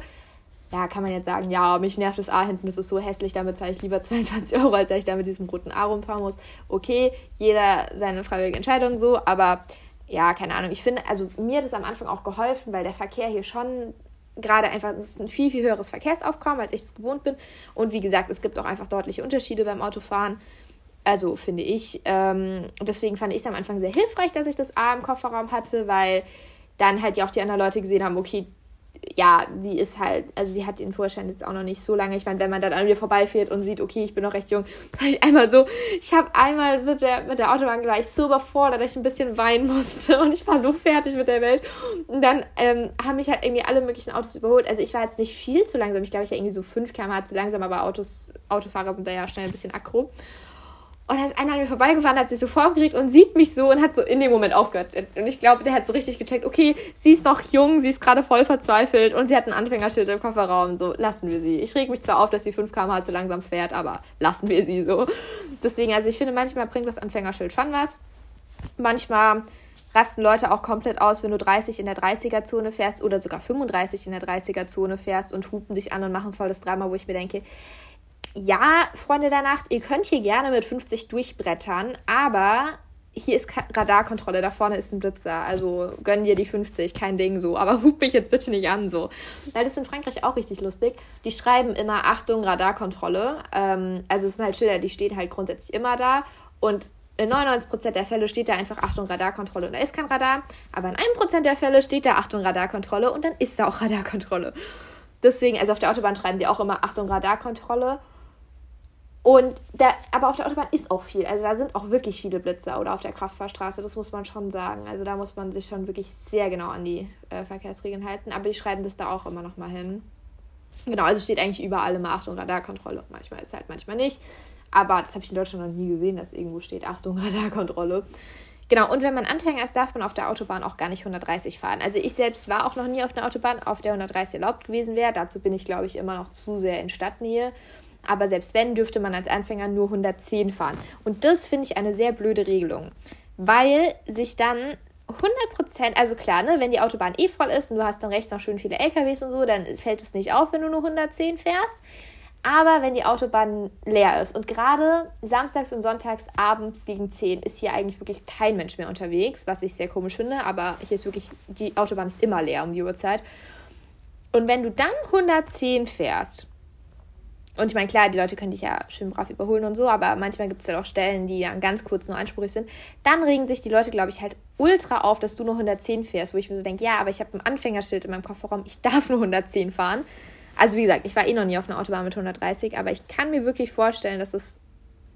Ja, kann man jetzt sagen, ja, mich nervt das A hinten, das ist so hässlich, damit zahle ich lieber 22 Euro, als dass ich da mit diesem roten A rumfahren muss. Okay, jeder seine freiwillige Entscheidung so, aber ja, keine Ahnung. Ich finde, also mir hat es am Anfang auch geholfen, weil der Verkehr hier schon gerade einfach, ist ein viel, viel höheres Verkehrsaufkommen, als ich es gewohnt bin. Und wie gesagt, es gibt auch einfach deutliche Unterschiede beim Autofahren. Also finde ich. Ähm, deswegen fand ich es am Anfang sehr hilfreich, dass ich das A im Kofferraum hatte, weil dann halt ja auch die anderen Leute gesehen haben, okay, ja, sie ist halt, also sie hat den Führerschein jetzt auch noch nicht so lange. Ich meine, wenn man dann an mir vorbeifährt und sieht, okay, ich bin noch recht jung, habe ich einmal so, ich habe einmal mit der, mit der Autobahn war ich so überfordert, dass ich ein bisschen weinen musste und ich war so fertig mit der Welt. Und dann ähm, haben mich halt irgendwie alle möglichen Autos überholt. Also ich war jetzt nicht viel zu langsam. Ich glaube, ich war irgendwie so 5 km/h zu langsam, aber Autos, Autofahrer sind da ja schnell ein bisschen aggro. Und dann ist einer an mir vorbeigefahren, hat sich so vorgeregt und sieht mich so und hat so in dem Moment aufgehört. Und ich glaube, der hat so richtig gecheckt, okay, sie ist noch jung, sie ist gerade voll verzweifelt und sie hat ein Anfängerschild im Kofferraum. So, lassen wir sie. Ich reg mich zwar auf, dass sie 5 km/h zu langsam fährt, aber lassen wir sie so. Deswegen, also ich finde, manchmal bringt das Anfängerschild schon was. Manchmal rasten Leute auch komplett aus, wenn du 30 in der 30er-Zone fährst oder sogar 35 in der 30er-Zone fährst und hupen dich an und machen voll das Drama, wo ich mir denke, ja, Freunde der Nacht, ihr könnt hier gerne mit 50 durchbrettern, aber hier ist Radarkontrolle, da vorne ist ein Blitzer. Also gönn dir die 50, kein Ding so. Aber hub mich jetzt bitte nicht an so. Weil das ist in Frankreich auch richtig lustig. Die schreiben immer Achtung, Radarkontrolle. Ähm, also es sind halt Schilder, die stehen halt grundsätzlich immer da. Und in 99% der Fälle steht da einfach Achtung, Radarkontrolle und da ist kein Radar. Aber in 1% der Fälle steht da Achtung, Radarkontrolle und dann ist da auch Radarkontrolle. Deswegen, also auf der Autobahn schreiben die auch immer Achtung, Radarkontrolle. Und der, aber auf der Autobahn ist auch viel. Also da sind auch wirklich viele Blitzer oder auf der Kraftfahrstraße, das muss man schon sagen. Also da muss man sich schon wirklich sehr genau an die äh, Verkehrsregeln halten. Aber die schreiben das da auch immer nochmal hin. Genau, also steht eigentlich überall immer Achtung, Radarkontrolle. Manchmal ist es halt, manchmal nicht. Aber das habe ich in Deutschland noch nie gesehen, dass irgendwo steht Achtung, Radarkontrolle. Genau, und wenn man Anfänger ist, darf man auf der Autobahn auch gar nicht 130 fahren. Also ich selbst war auch noch nie auf einer Autobahn, auf der 130 erlaubt gewesen wäre. Dazu bin ich, glaube ich, immer noch zu sehr in Stadtnähe. Aber selbst wenn, dürfte man als Anfänger nur 110 fahren. Und das finde ich eine sehr blöde Regelung, weil sich dann 100%, also klar, ne, wenn die Autobahn eh voll ist und du hast dann rechts noch schön viele LKWs und so, dann fällt es nicht auf, wenn du nur 110 fährst. Aber wenn die Autobahn leer ist und gerade samstags und sonntags abends gegen 10 ist hier eigentlich wirklich kein Mensch mehr unterwegs, was ich sehr komisch finde, aber hier ist wirklich, die Autobahn ist immer leer um die Uhrzeit. Und wenn du dann 110 fährst, und ich meine, klar, die Leute können dich ja schön brav überholen und so, aber manchmal gibt es ja auch Stellen, die dann ganz kurz nur einspurig sind. Dann regen sich die Leute, glaube ich, halt ultra auf, dass du nur 110 fährst, wo ich mir so denke, ja, aber ich habe ein Anfängerschild in meinem Kofferraum, ich darf nur 110 fahren. Also wie gesagt, ich war eh noch nie auf einer Autobahn mit 130, aber ich kann mir wirklich vorstellen, dass es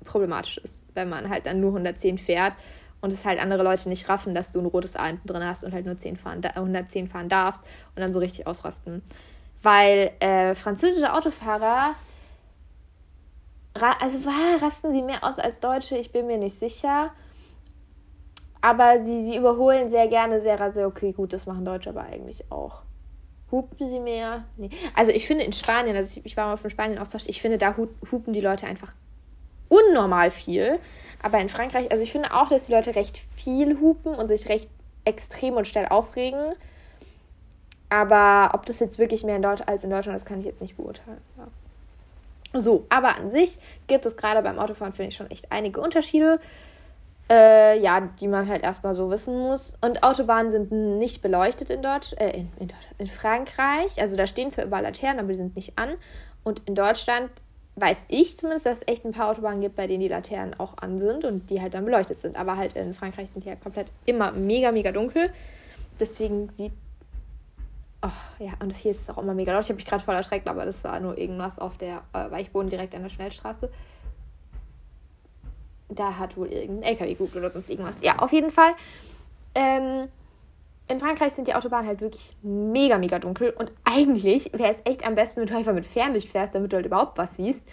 problematisch ist, wenn man halt dann nur 110 fährt und es halt andere Leute nicht raffen, dass du ein rotes A hinten drin hast und halt nur 10 fahren, 110 fahren darfst und dann so richtig ausrasten. Weil äh, französische Autofahrer also rasten sie mehr aus als Deutsche, ich bin mir nicht sicher. Aber sie, sie überholen sehr gerne sehr rasant. Okay, gut, das machen Deutsche aber eigentlich auch. Hupen sie mehr? Nee. Also ich finde in Spanien, also ich, war mal von Spanien Austausch, ich finde, da hupen die Leute einfach unnormal viel. Aber in Frankreich, also ich finde auch, dass die Leute recht viel hupen und sich recht extrem und schnell aufregen. Aber ob das jetzt wirklich mehr in Deutsch als in Deutschland ist, kann ich jetzt nicht beurteilen. Ja. So, aber an sich gibt es gerade beim Autofahren, finde ich, schon echt einige Unterschiede. Äh, ja, die man halt erstmal so wissen muss. Und Autobahnen sind nicht beleuchtet in Deutsch, äh, in, in, in Frankreich. Also da stehen zwar überall Laternen, aber die sind nicht an. Und in Deutschland weiß ich zumindest, dass es echt ein paar Autobahnen gibt, bei denen die Laternen auch an sind und die halt dann beleuchtet sind. Aber halt in Frankreich sind die ja komplett immer mega, mega dunkel. Deswegen sieht Oh, ja, und das hier ist auch immer mega laut. Ich habe mich gerade voll erschreckt, aber das war nur irgendwas auf der, äh, weil direkt an der Schnellstraße. Da hat wohl irgendein LKW geguckt oder sonst irgendwas. Ja, auf jeden Fall. Ähm, in Frankreich sind die Autobahnen halt wirklich mega, mega dunkel. Und eigentlich wäre es echt am besten, wenn du einfach mit Fernlicht fährst, damit du halt überhaupt was siehst.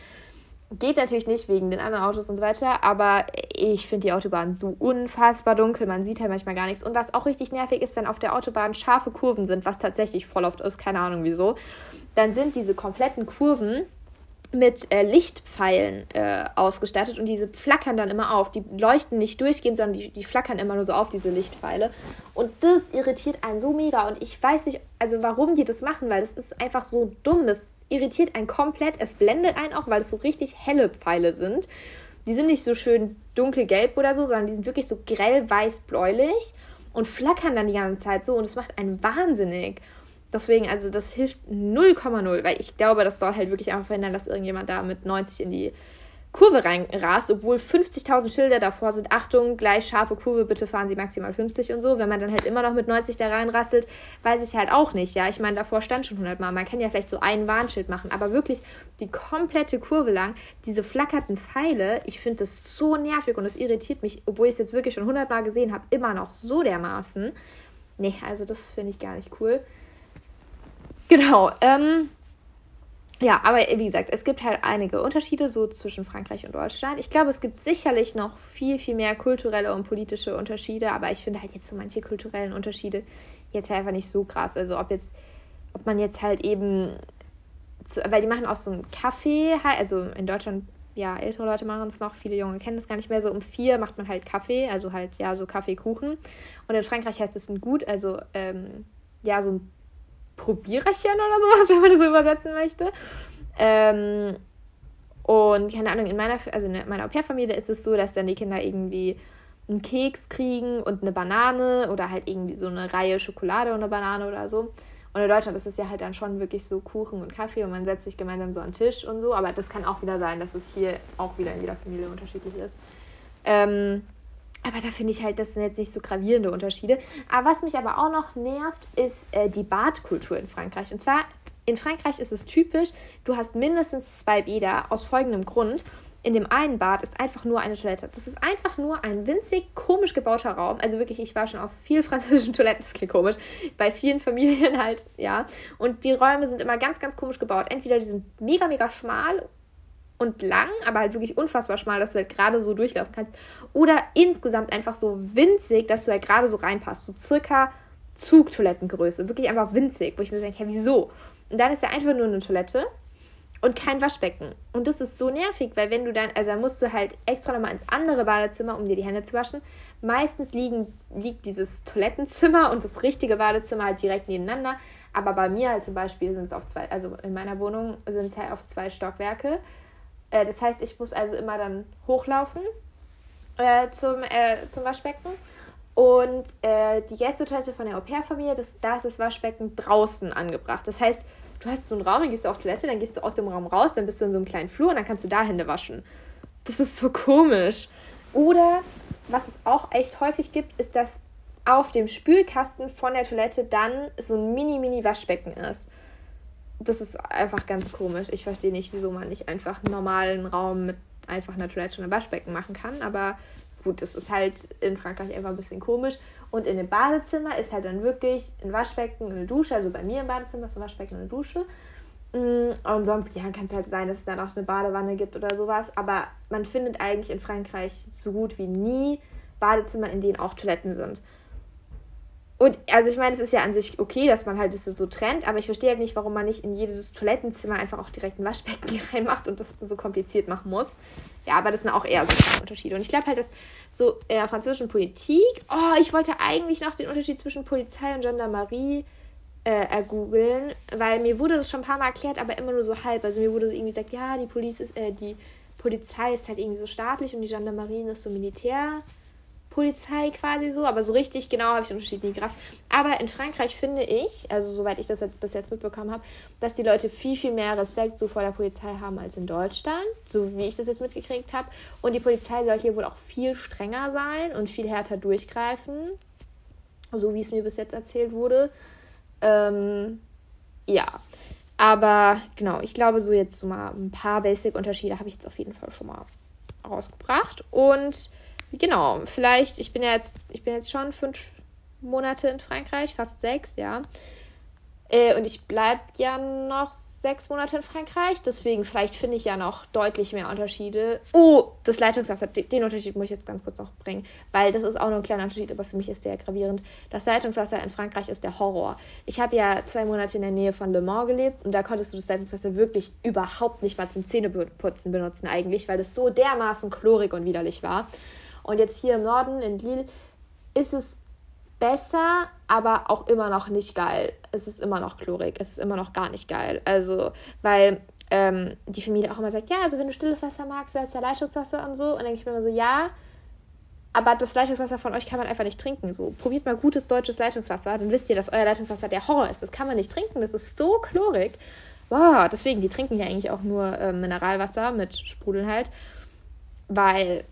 Geht natürlich nicht wegen den anderen Autos und so weiter, aber ich finde die Autobahn so unfassbar dunkel. Man sieht halt manchmal gar nichts. Und was auch richtig nervig ist, wenn auf der Autobahn scharfe Kurven sind, was tatsächlich voll oft ist, keine Ahnung wieso, dann sind diese kompletten Kurven mit äh, Lichtpfeilen äh, ausgestattet und diese flackern dann immer auf. Die leuchten nicht durchgehend, sondern die, die flackern immer nur so auf, diese Lichtpfeile. Und das irritiert einen so mega. Und ich weiß nicht, also warum die das machen, weil das ist einfach so dumm. Das irritiert einen komplett. Es blendet einen auch, weil es so richtig helle Pfeile sind. Die sind nicht so schön dunkelgelb oder so, sondern die sind wirklich so grell weiß-bläulich und flackern dann die ganze Zeit so und es macht einen wahnsinnig. Deswegen, also das hilft 0,0, weil ich glaube, das soll halt wirklich einfach verhindern, dass irgendjemand da mit 90 in die Kurve reinrast, obwohl 50.000 Schilder davor sind. Achtung, gleich scharfe Kurve, bitte fahren Sie maximal 50 und so. Wenn man dann halt immer noch mit 90 da reinrasselt, weiß ich halt auch nicht. Ja, ich meine, davor stand schon 100 Mal. Man kann ja vielleicht so ein Warnschild machen, aber wirklich die komplette Kurve lang, diese flackerten Pfeile, ich finde das so nervig und das irritiert mich, obwohl ich es jetzt wirklich schon 100 Mal gesehen habe, immer noch so dermaßen. Nee, also das finde ich gar nicht cool. Genau, ähm, ja, aber wie gesagt, es gibt halt einige Unterschiede so zwischen Frankreich und Deutschland. Ich glaube, es gibt sicherlich noch viel, viel mehr kulturelle und politische Unterschiede, aber ich finde halt jetzt so manche kulturellen Unterschiede jetzt halt einfach nicht so krass. Also ob jetzt, ob man jetzt halt eben, weil die machen auch so einen Kaffee, also in Deutschland, ja, ältere Leute machen es noch, viele Junge kennen das gar nicht mehr. So um vier macht man halt Kaffee, also halt, ja, so Kaffeekuchen. Und in Frankreich heißt es ein Gut, also ähm, ja, so ein Probiererchen oder sowas, wenn man das so übersetzen möchte. Ähm, und keine Ahnung, in meiner, also in meiner Au-pair-Familie ist es so, dass dann die Kinder irgendwie einen Keks kriegen und eine Banane oder halt irgendwie so eine Reihe Schokolade und eine Banane oder so. Und in Deutschland ist es ja halt dann schon wirklich so Kuchen und Kaffee und man setzt sich gemeinsam so an den Tisch und so. Aber das kann auch wieder sein, dass es hier auch wieder in jeder Familie unterschiedlich ist. Ähm, aber da finde ich halt, das sind jetzt nicht so gravierende Unterschiede. Aber was mich aber auch noch nervt, ist äh, die Badkultur in Frankreich. Und zwar, in Frankreich ist es typisch, du hast mindestens zwei Bäder aus folgendem Grund. In dem einen Bad ist einfach nur eine Toilette. Das ist einfach nur ein winzig komisch gebauter Raum. Also wirklich, ich war schon auf vielen französischen Toiletten, das klingt komisch. Bei vielen Familien halt, ja. Und die Räume sind immer ganz, ganz komisch gebaut. Entweder die sind mega, mega schmal und lang, aber halt wirklich unfassbar schmal, dass du halt gerade so durchlaufen kannst. Oder insgesamt einfach so winzig, dass du halt gerade so reinpasst. So circa Zugtoilettengröße. Wirklich einfach winzig, wo ich mir denke, ja, wieso? Und dann ist ja einfach nur eine Toilette und kein Waschbecken. Und das ist so nervig, weil wenn du dann, also dann musst du halt extra nochmal ins andere Badezimmer, um dir die Hände zu waschen. Meistens liegen, liegt dieses Toilettenzimmer und das richtige Badezimmer halt direkt nebeneinander. Aber bei mir halt zum Beispiel sind es auf zwei, also in meiner Wohnung sind es halt auf zwei Stockwerke. Äh, das heißt, ich muss also immer dann hochlaufen äh, zum, äh, zum Waschbecken. Und äh, die Gästetoilette von der Au-pair-Familie, da ist das Waschbecken draußen angebracht. Das heißt, du hast so einen Raum, dann gehst du auf Toilette, dann gehst du aus dem Raum raus, dann bist du in so einem kleinen Flur und dann kannst du da Hände waschen. Das ist so komisch. Oder was es auch echt häufig gibt, ist, dass auf dem Spülkasten von der Toilette dann so ein Mini-Mini-Waschbecken ist das ist einfach ganz komisch. Ich verstehe nicht, wieso man nicht einfach einen normalen Raum mit einfach einer Toilette und einem Waschbecken machen kann. Aber gut, das ist halt in Frankreich einfach ein bisschen komisch. Und in dem Badezimmer ist halt dann wirklich ein Waschbecken und eine Dusche. Also bei mir im Badezimmer ist ein Waschbecken und eine Dusche. Mm, und sonst, ja, kann es halt sein, dass es da noch eine Badewanne gibt oder sowas. Aber man findet eigentlich in Frankreich so gut wie nie Badezimmer, in denen auch Toiletten sind. Und also ich meine, es ist ja an sich okay, dass man halt das so trennt, aber ich verstehe halt nicht, warum man nicht in jedes Toilettenzimmer einfach auch direkt ein Waschbecken reinmacht und das so kompliziert machen muss. Ja, aber das sind auch eher so Unterschiede. Und ich glaube halt, dass so in der französischen Politik, oh, ich wollte eigentlich noch den Unterschied zwischen Polizei und Gendarmerie äh, ergoogeln, weil mir wurde das schon ein paar Mal erklärt, aber immer nur so halb. Also mir wurde irgendwie gesagt, ja, die Police ist, äh, die Polizei ist halt irgendwie so staatlich und die Gendarmerie ist so militär Polizei quasi so, aber so richtig genau habe ich den Unterschied nie gerafft. Aber in Frankreich finde ich, also soweit ich das jetzt bis jetzt mitbekommen habe, dass die Leute viel, viel mehr Respekt so vor der Polizei haben als in Deutschland, so wie ich das jetzt mitgekriegt habe. Und die Polizei soll hier wohl auch viel strenger sein und viel härter durchgreifen, so wie es mir bis jetzt erzählt wurde. Ähm, ja. Aber genau, ich glaube, so jetzt so mal ein paar Basic-Unterschiede habe ich jetzt auf jeden Fall schon mal rausgebracht. Und genau, vielleicht, ich bin ja jetzt, ich bin jetzt schon fünf Monate in Frankreich, fast sechs, ja. Äh, und ich bleibe ja noch sechs Monate in Frankreich, deswegen vielleicht finde ich ja noch deutlich mehr Unterschiede. Oh, das Leitungswasser, den Unterschied muss ich jetzt ganz kurz noch bringen, weil das ist auch nur ein kleiner Unterschied, aber für mich ist der gravierend. Das Leitungswasser in Frankreich ist der Horror. Ich habe ja zwei Monate in der Nähe von Le Mans gelebt und da konntest du das Leitungswasser wirklich überhaupt nicht mal zum Zähneputzen benutzen eigentlich, weil das so dermaßen chlorig und widerlich war. Und jetzt hier im Norden, in Lille, ist es besser, aber auch immer noch nicht geil. Es ist immer noch chlorig, es ist immer noch gar nicht geil. Also, weil ähm, die Familie auch immer sagt, ja, also wenn du stilles Wasser magst, dann ist ja Leitungswasser und so. Und dann denke ich mir immer so, ja, aber das Leitungswasser von euch kann man einfach nicht trinken. So, probiert mal gutes deutsches Leitungswasser, dann wisst ihr, dass euer Leitungswasser der Horror ist. Das kann man nicht trinken, das ist so chlorig. Wow, deswegen, die trinken ja eigentlich auch nur äh, Mineralwasser mit Sprudeln halt. weil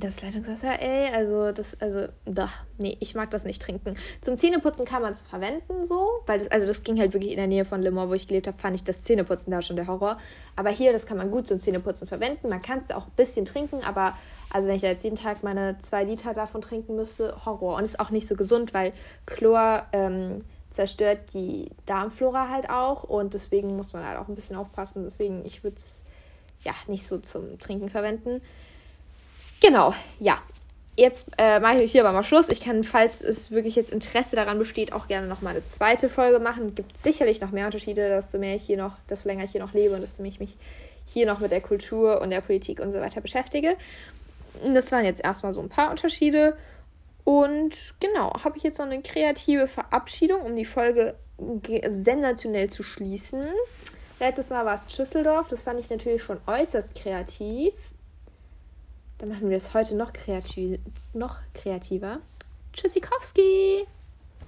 das Leitungswasser, ey, also das, also, doch, nee, ich mag das nicht trinken. Zum Zähneputzen kann man es verwenden, so, weil das, also das ging halt wirklich in der Nähe von Limor, wo ich gelebt habe, fand ich das Zähneputzen da schon der Horror. Aber hier, das kann man gut zum Zähneputzen verwenden. Man kann es auch ein bisschen trinken, aber also wenn ich jetzt jeden Tag meine zwei Liter davon trinken müsste, Horror. Und ist auch nicht so gesund, weil Chlor ähm, zerstört die Darmflora halt auch und deswegen muss man halt auch ein bisschen aufpassen. Deswegen, ich würde es ja nicht so zum Trinken verwenden. Genau, ja. Jetzt äh, mache ich hier aber mal Schluss. Ich kann, falls es wirklich jetzt Interesse daran besteht, auch gerne noch mal eine zweite Folge machen. Es gibt sicherlich noch mehr Unterschiede, desto mehr ich hier noch, desto länger ich hier noch lebe und desto mehr ich mich hier noch mit der Kultur und der Politik und so weiter beschäftige. Das waren jetzt erstmal so ein paar Unterschiede. Und genau, habe ich jetzt noch eine kreative Verabschiedung, um die Folge sensationell zu schließen. Letztes Mal war es Schüsseldorf, das fand ich natürlich schon äußerst kreativ. Dann machen wir es heute noch, kreativ, noch kreativer. Tschüssikowski!